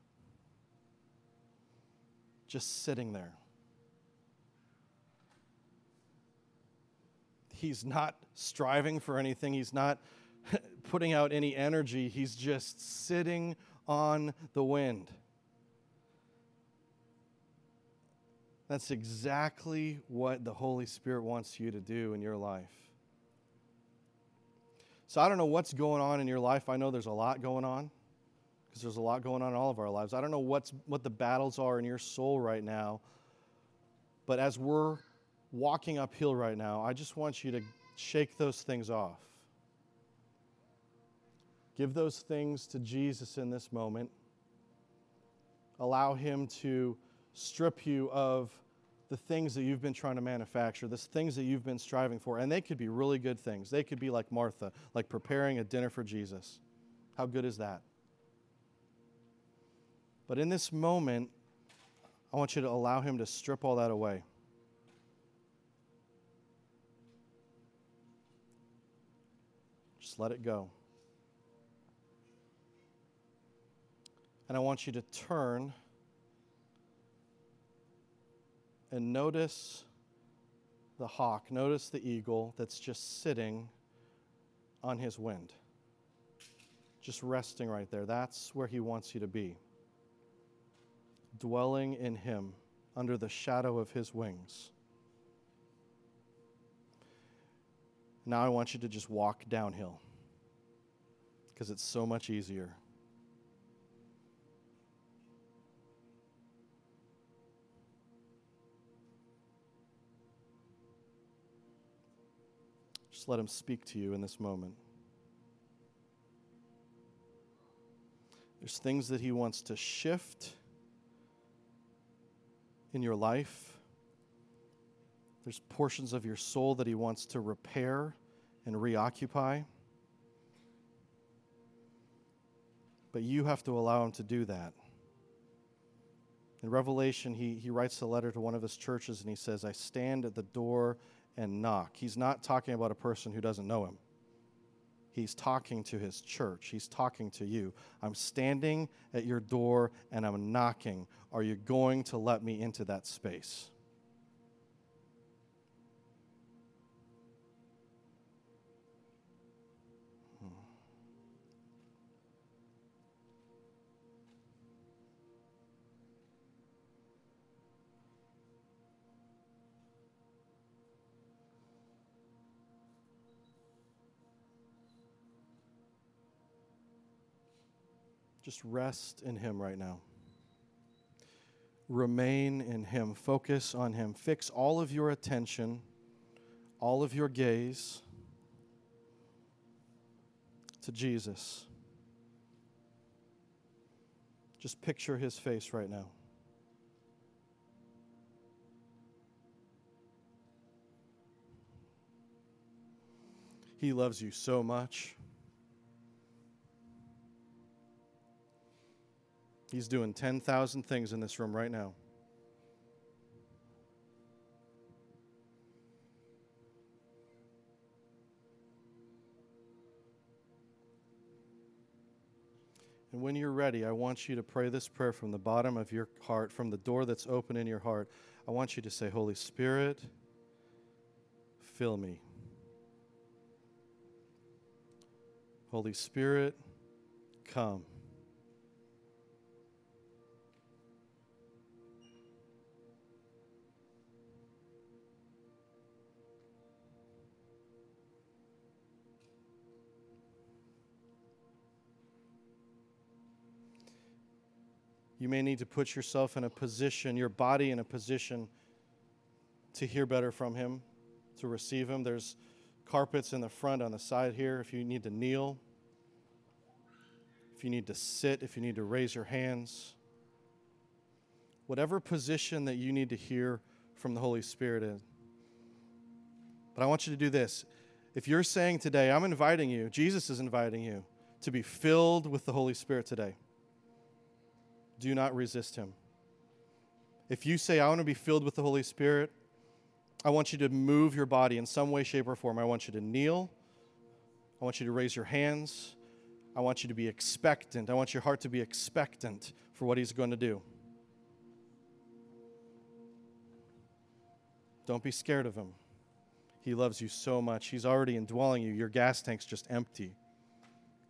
Just sitting there. He's not striving for anything, he's not *laughs* putting out any energy, he's just sitting on the wind. That's exactly what the Holy Spirit wants you to do in your life. So I don't know what's going on in your life. I know there's a lot going on because there's a lot going on in all of our lives. I don't know what's, what the battles are in your soul right now. But as we're walking uphill right now, I just want you to shake those things off. Give those things to Jesus in this moment. Allow Him to strip you of the things that you've been trying to manufacture, the things that you've been striving for. And they could be really good things. They could be like Martha, like preparing a dinner for Jesus. How good is that? But in this moment, I want you to allow Him to strip all that away. Just let it go. And I want you to turn and notice the hawk, notice the eagle that's just sitting on his wind, just resting right there. That's where he wants you to be, dwelling in him under the shadow of his wings. Now I want you to just walk downhill. because it's so much easier. Just let Him speak to you in this moment. There's things that He wants to shift in your life. There's portions of your soul that He wants to repair and reoccupy. But you have to allow Him to do that. In Revelation, he, he writes a letter to one of his churches and he says, I stand at the door and knock. He's not talking about a person who doesn't know him. He's talking to his church. He's talking to you. I'm standing at your door and I'm knocking. Are you going to let me into that space? Just rest in Him right now. Remain in Him. Focus on Him. Fix all of your attention, all of your gaze to Jesus. Just picture His face right now. He loves you so much. He's doing 10,000 things in this room right now. And when you're ready, I want you to pray this prayer from the bottom of your heart, from the door that's open in your heart. I want you to say, Holy Spirit, fill me. Holy Spirit, come. You may need to put yourself in a position, your body in a position to hear better from Him, to receive Him. There's carpets in the front, on the side here, if you need to kneel, if you need to sit, if you need to raise your hands. Whatever position that you need to hear from the Holy Spirit in. But I want you to do this. If you're saying today, I'm inviting you, Jesus is inviting you to be filled with the Holy Spirit today do not resist him. If you say, I want to be filled with the Holy Spirit, I want you to move your body in some way, shape, or form. I want you to kneel. I want you to raise your hands. I want you to be expectant. I want your heart to be expectant for what he's going to do. Don't be scared of him. He loves you so much. He's already indwelling you. Your gas tank's just empty.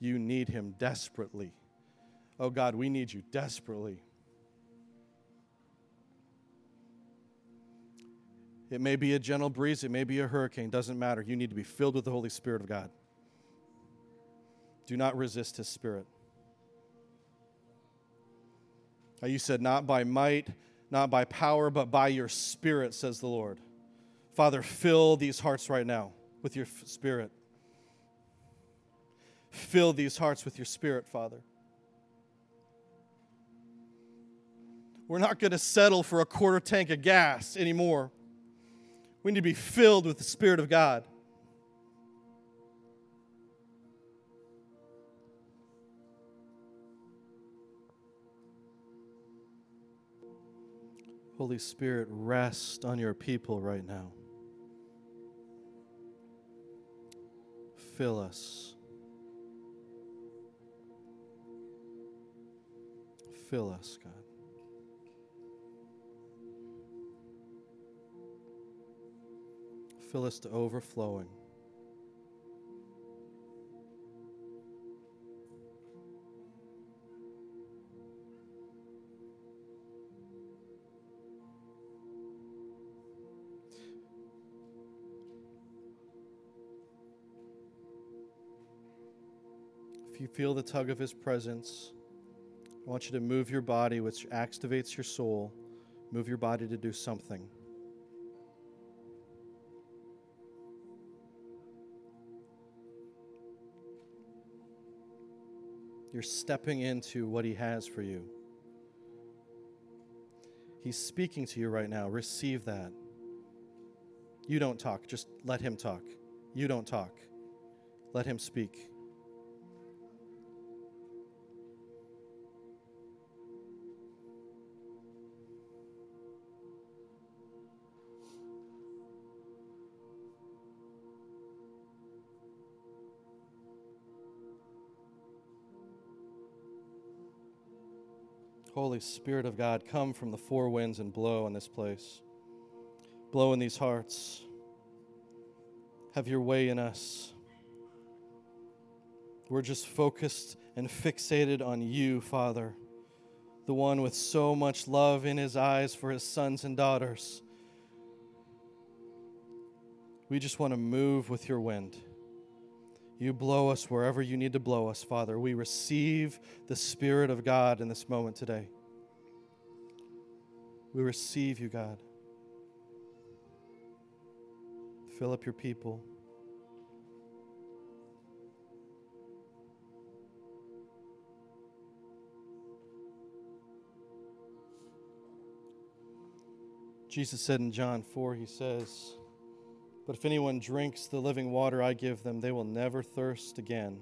You need him desperately. Oh God, we need you desperately. It may be a gentle breeze, it may be a hurricane, doesn't matter. You need to be filled with the Holy Spirit of God. Do not resist His Spirit. You said, Not by might, not by power, but by your Spirit, says the Lord. Father, fill these hearts right now with your Spirit. Fill these hearts with your Spirit, Father. We're not going to settle for a quarter tank of gas anymore. We need to be filled with the Spirit of God. Holy Spirit, rest on your people right now. Fill us. Fill us, God. Fill us to overflowing. If you feel the tug of His presence, I want you to move your body, which activates your soul. Move your body to do something. You're stepping into what He has for you. He's speaking to you right now. Receive that. You don't talk, just let Him talk. You don't talk, let Him speak. Holy Spirit of God, come from the four winds and blow in this place. Blow in these hearts. Have your way in us. We're just focused and fixated on you, Father, the one with so much love in his eyes for his sons and daughters. We just want to move with your wind. You blow us wherever you need to blow us, Father. We receive the Spirit of God in this moment today. We receive you, God. Fill up your people. Jesus said in John 4, He says, but if anyone drinks the living water I give them, they will never thirst again.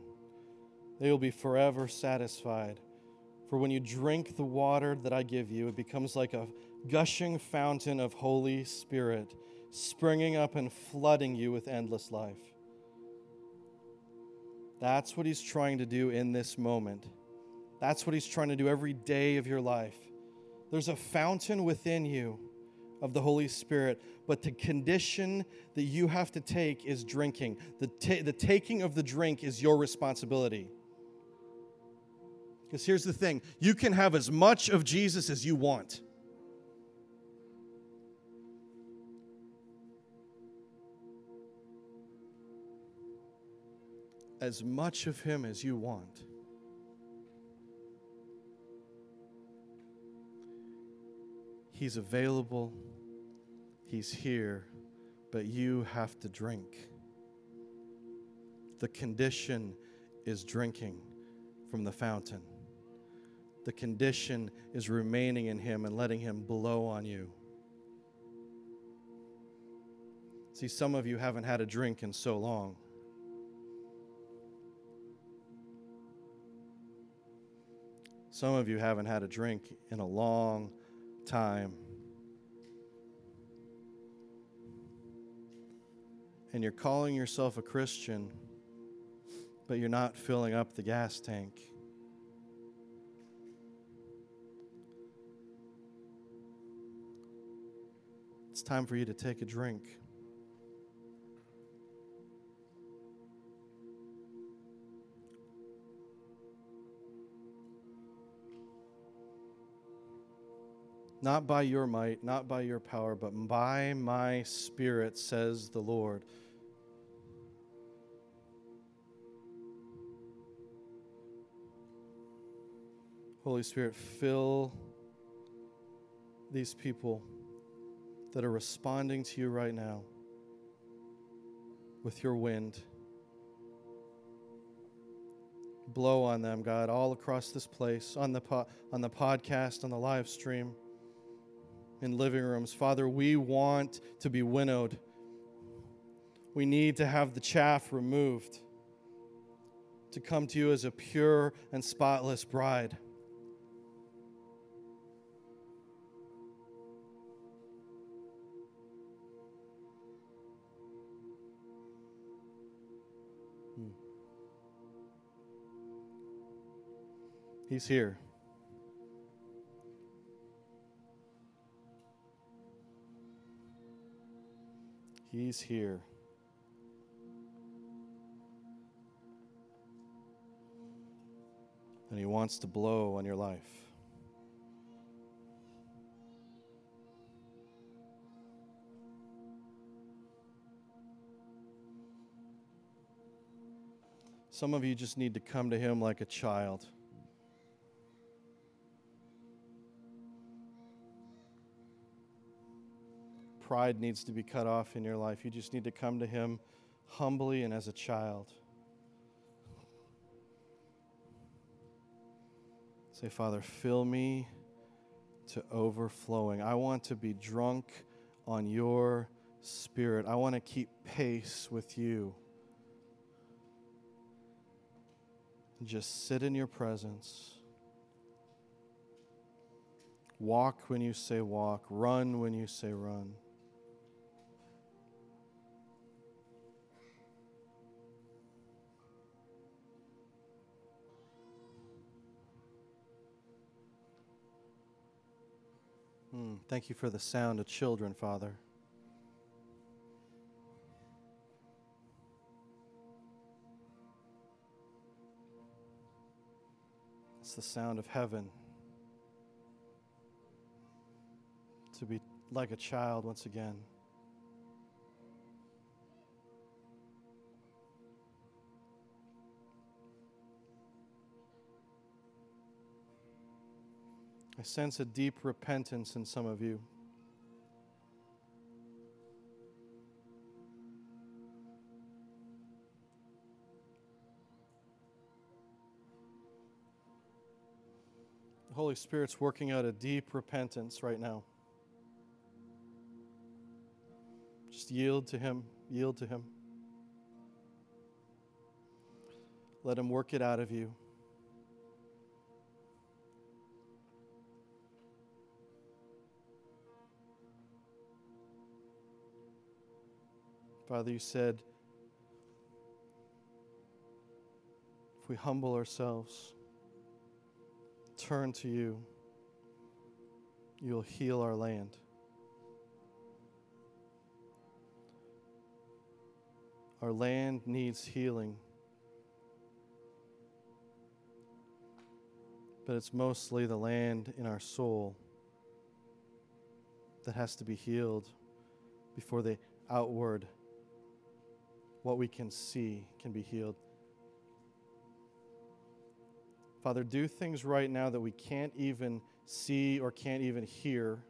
They will be forever satisfied. For when you drink the water that I give you, it becomes like a gushing fountain of Holy Spirit, springing up and flooding you with endless life. That's what he's trying to do in this moment. That's what he's trying to do every day of your life. There's a fountain within you of the Holy Spirit, but the condition that you have to take is drinking. The, ta- the taking of the drink is your responsibility. Because here's the thing you can have as much of Jesus as you want. As much of Him as you want. He's available He's here, but you have to drink. The condition is drinking from the fountain. The condition is remaining in Him and letting Him blow on you. See, some of you haven't had a drink in so long. Some of you haven't had a drink in a long time. and you're calling yourself a Christian, but you're not filling up the gas tank. It's time for you to take a drink. Not by your might, not by your power, but by my spirit, says the Lord. Holy Spirit, fill these people that are responding to you right now with your wind. Blow on them, God, all across this place, on the, po- on the podcast, on the live stream, in living rooms. Father, we want to be winnowed. We need to have the chaff removed to come to you as a pure and spotless bride. Hmm. He's here. He's here. And He wants to blow on your life. Some of you just need to come to Him like a child. Pride needs to be cut off in your life. You just need to come to Him humbly and as a child. Say, Father, fill me to overflowing. I want to be drunk on your spirit. I want to keep pace with you. Just sit in your presence. Walk when you say walk, run when you say run. Hmm, thank you for the sound of children, Father. It's the sound of heaven. To be like a child once again. I sense a deep repentance in some of you. The Holy Spirit's working out a deep repentance right now. Just yield to Him, yield to Him. Let Him work it out of you. Father, you said, if we humble ourselves, turn to you, you'll heal our land. Our land needs healing. But it's mostly the land in our soul that has to be healed before the outward what we can see can be healed. Father, do things right now that we can't even see or can't even hear.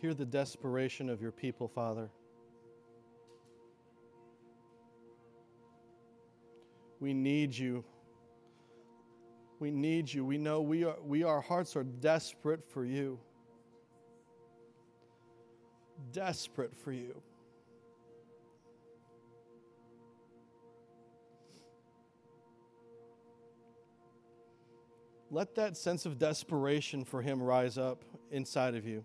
Hear the desperation of your people, Father. We need you. We need you. We know we are, we, our hearts are desperate for you. Desperate for you. Let that sense of desperation for Him rise up inside of you.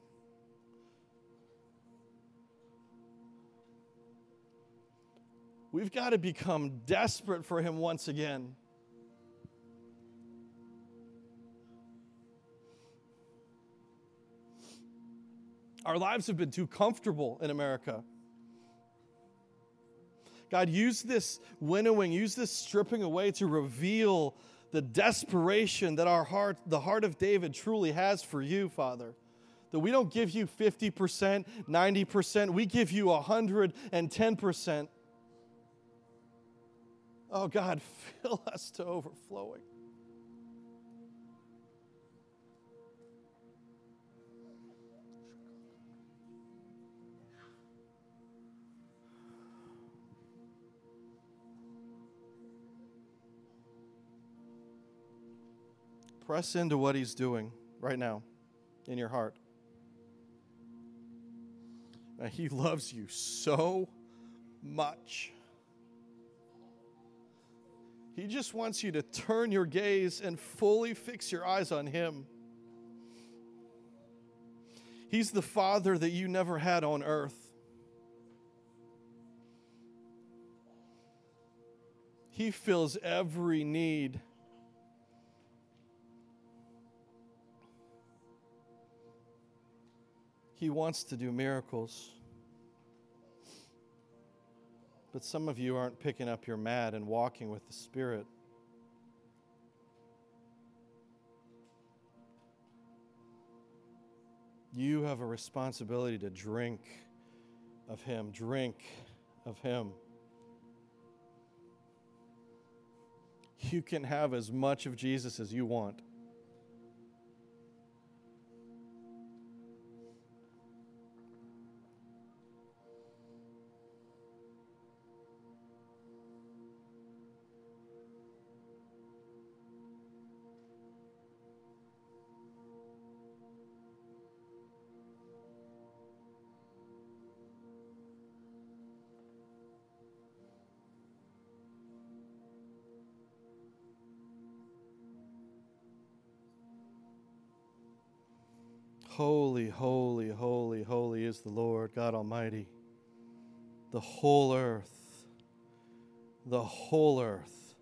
We've got to become desperate for Him once again. Our lives have been too comfortable in America. God, use this winnowing, use this stripping away to reveal the desperation that our heart, the heart of David, truly has for you, Father. That we don't give you 50%, 90%, we give you 110%. Oh God, *laughs* fill us to overflowing. Press into what He's doing right now in your heart. he loves you so much. He just wants you to turn your gaze and fully fix your eyes on Him. He's the Father that you never had on earth. He fills every need. He wants to do miracles. But some of you aren't picking up your mat and walking with the Spirit. You have a responsibility to drink of Him, drink of Him. You can have as much of Jesus as you want. Is the Lord God Almighty. The whole earth, the whole earth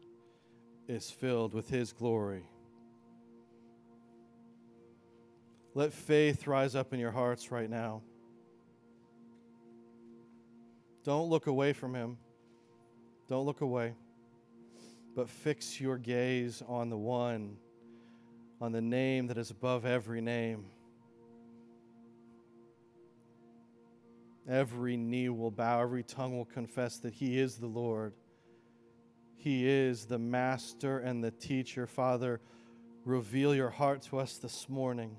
is filled with His glory. Let faith rise up in your hearts right now. Don't look away from Him. Don't look away, but fix your gaze on the one, on the name that is above every name Every knee will bow, every tongue will confess that He is the Lord. He is the master and the teacher. Father, reveal your heart to us this morning.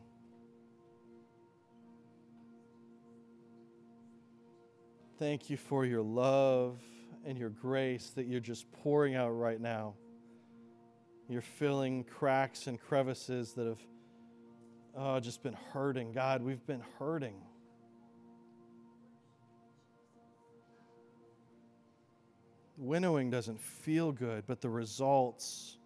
Thank you for your love and your grace that you're just pouring out right now. You're filling cracks and crevices that have oh, just been hurting. God, we've been hurting. Winnowing doesn't feel good, but the results,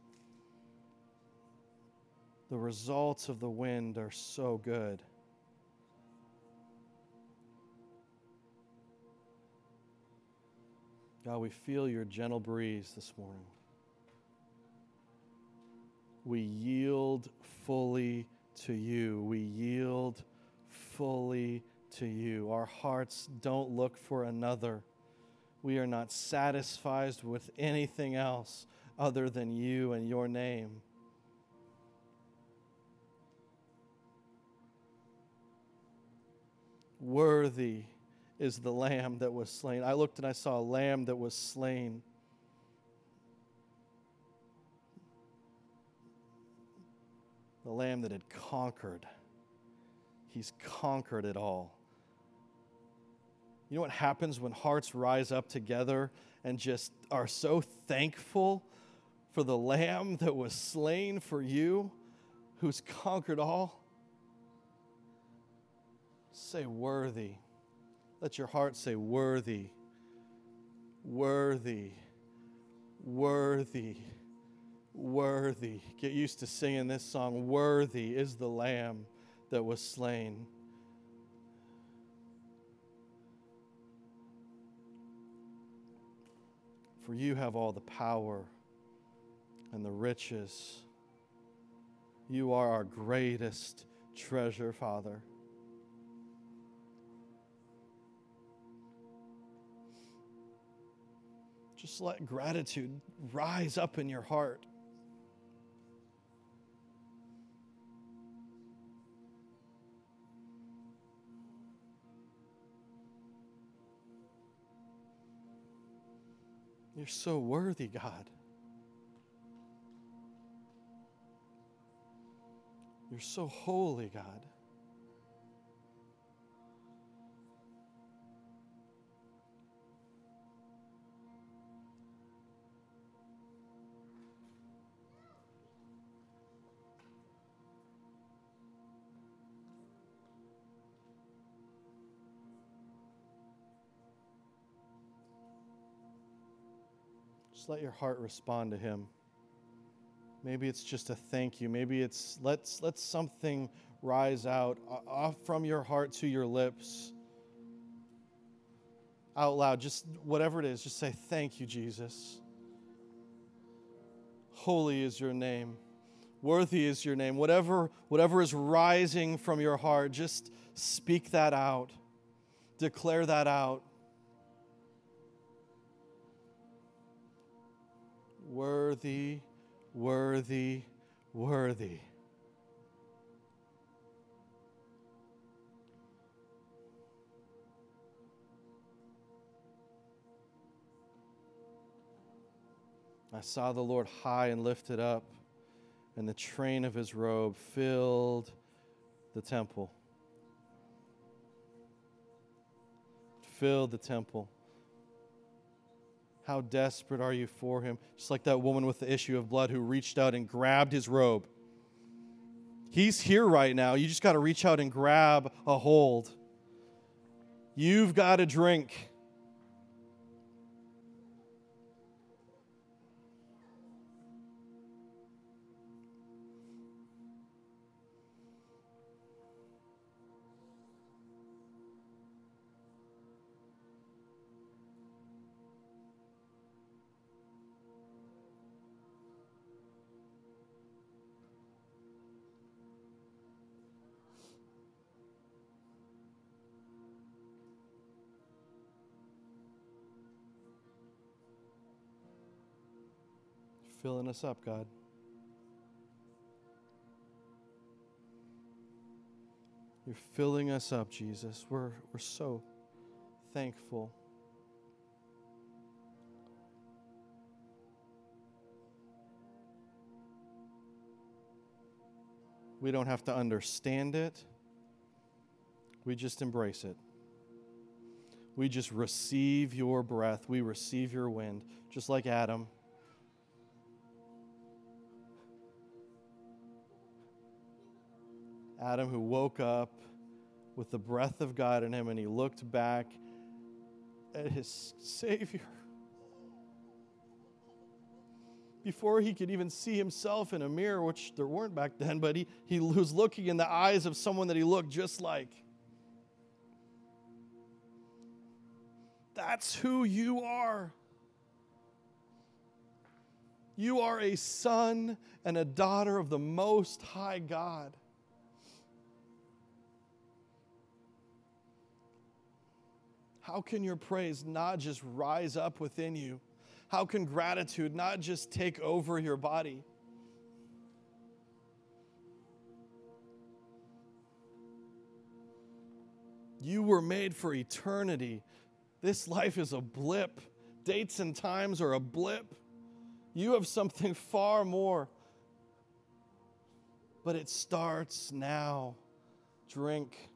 the results of the wind are so good. God, we feel your gentle breeze this morning. We yield fully to you. We yield fully to you. Our hearts don't look for another we are not satisfied with anything else other than you and your name. Worthy is the lamb that was slain. I looked and I saw a lamb that was slain. The lamb that had conquered. He's conquered it all. You know what happens when hearts rise up together and just are so thankful for the lamb that was slain for you, who's conquered all? Say, worthy. Let your heart say, worthy, worthy, worthy, worthy. Get used to singing this song. Worthy is the lamb that was slain. For you have all the power and the riches. You are our greatest treasure, Father. Just let gratitude rise up in your heart. You're so worthy, God. You're so holy, God. Just let your heart respond to him. Maybe it's just a thank you. Maybe it's let's let something rise out off from your heart to your lips. Out loud, just whatever it is, just say thank you, Jesus. Holy is your name. Worthy is your name. Whatever whatever is rising from your heart, just speak that out. Declare that out. Worthy, worthy, worthy. I saw the Lord high and lifted up, and the train of his robe filled the temple. Filled the temple. How desperate are you for him? Just like that woman with the issue of blood who reached out and grabbed his robe. He's here right now. You just got to reach out and grab a hold. You've got to drink. Filling us up, God. You're filling us up, Jesus. We're, we're so thankful. We don't have to understand it. We just embrace it. We just receive your breath. We receive your wind, just like Adam. Adam, who woke up with the breath of God in him and he looked back at his Savior. Before he could even see himself in a mirror, which there weren't back then, but he, he was looking in the eyes of someone that he looked just like. That's who you are. You are a son and a daughter of the Most High God. How can your praise not just rise up within you? How can gratitude not just take over your body? You were made for eternity. This life is a blip. Dates and times are a blip. You have something *laughs* far more. But it starts now. Drink.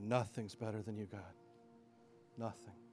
Nothing's better than you, God. Nothing.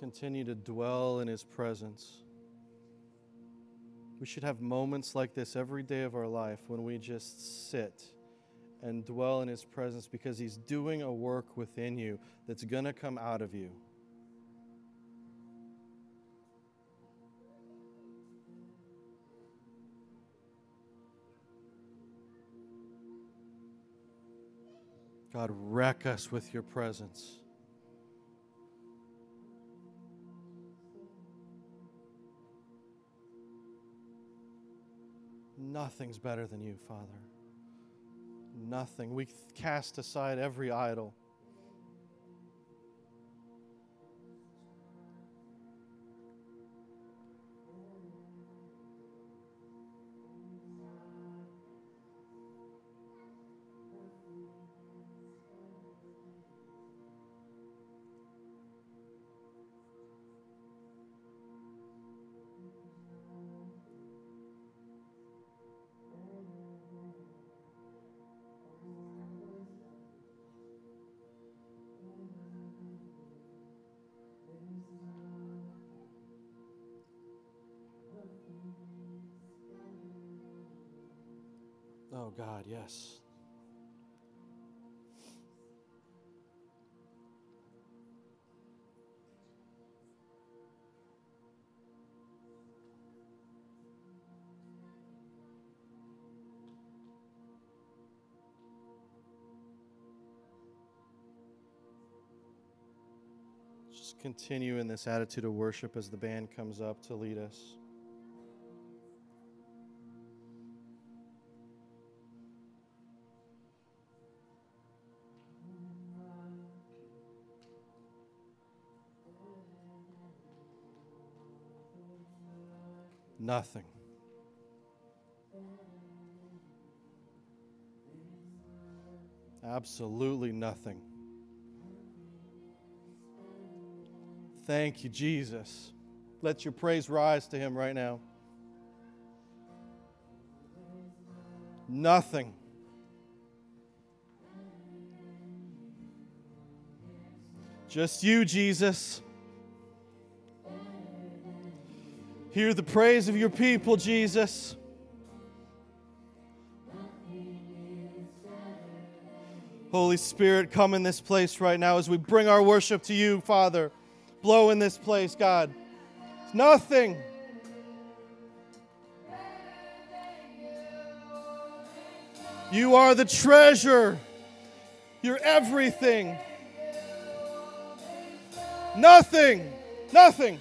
Continue to dwell in His presence. We should have moments like this every day of our life when we just sit and dwell in His presence because He's doing a work within you that's going to come out of you. God, wreck us with your presence. Nothing's better than you, Father. nothing. We cast aside every idol. Oh, God, yes. Just continue in this attitude of worship as the band comes up to lead us. Nothing. Absolutely nothing. Thank you, Jesus. Let your praise rise to him right now. Nothing. Just you, Jesus. Hear the praise of your people, Jesus. Holy Spirit, come in this place right now as we bring our worship to you, Father. Blow in this place, God. It's nothing. You are the treasure. You're everything. Nothing. Nothing.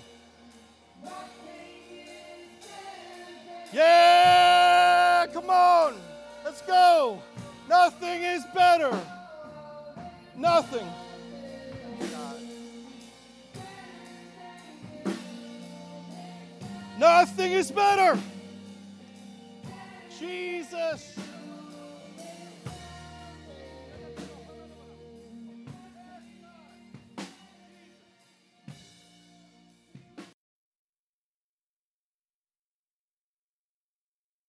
Yeah, come on. Let's go. Nothing is better. Nothing. Nothing is better. Jesus.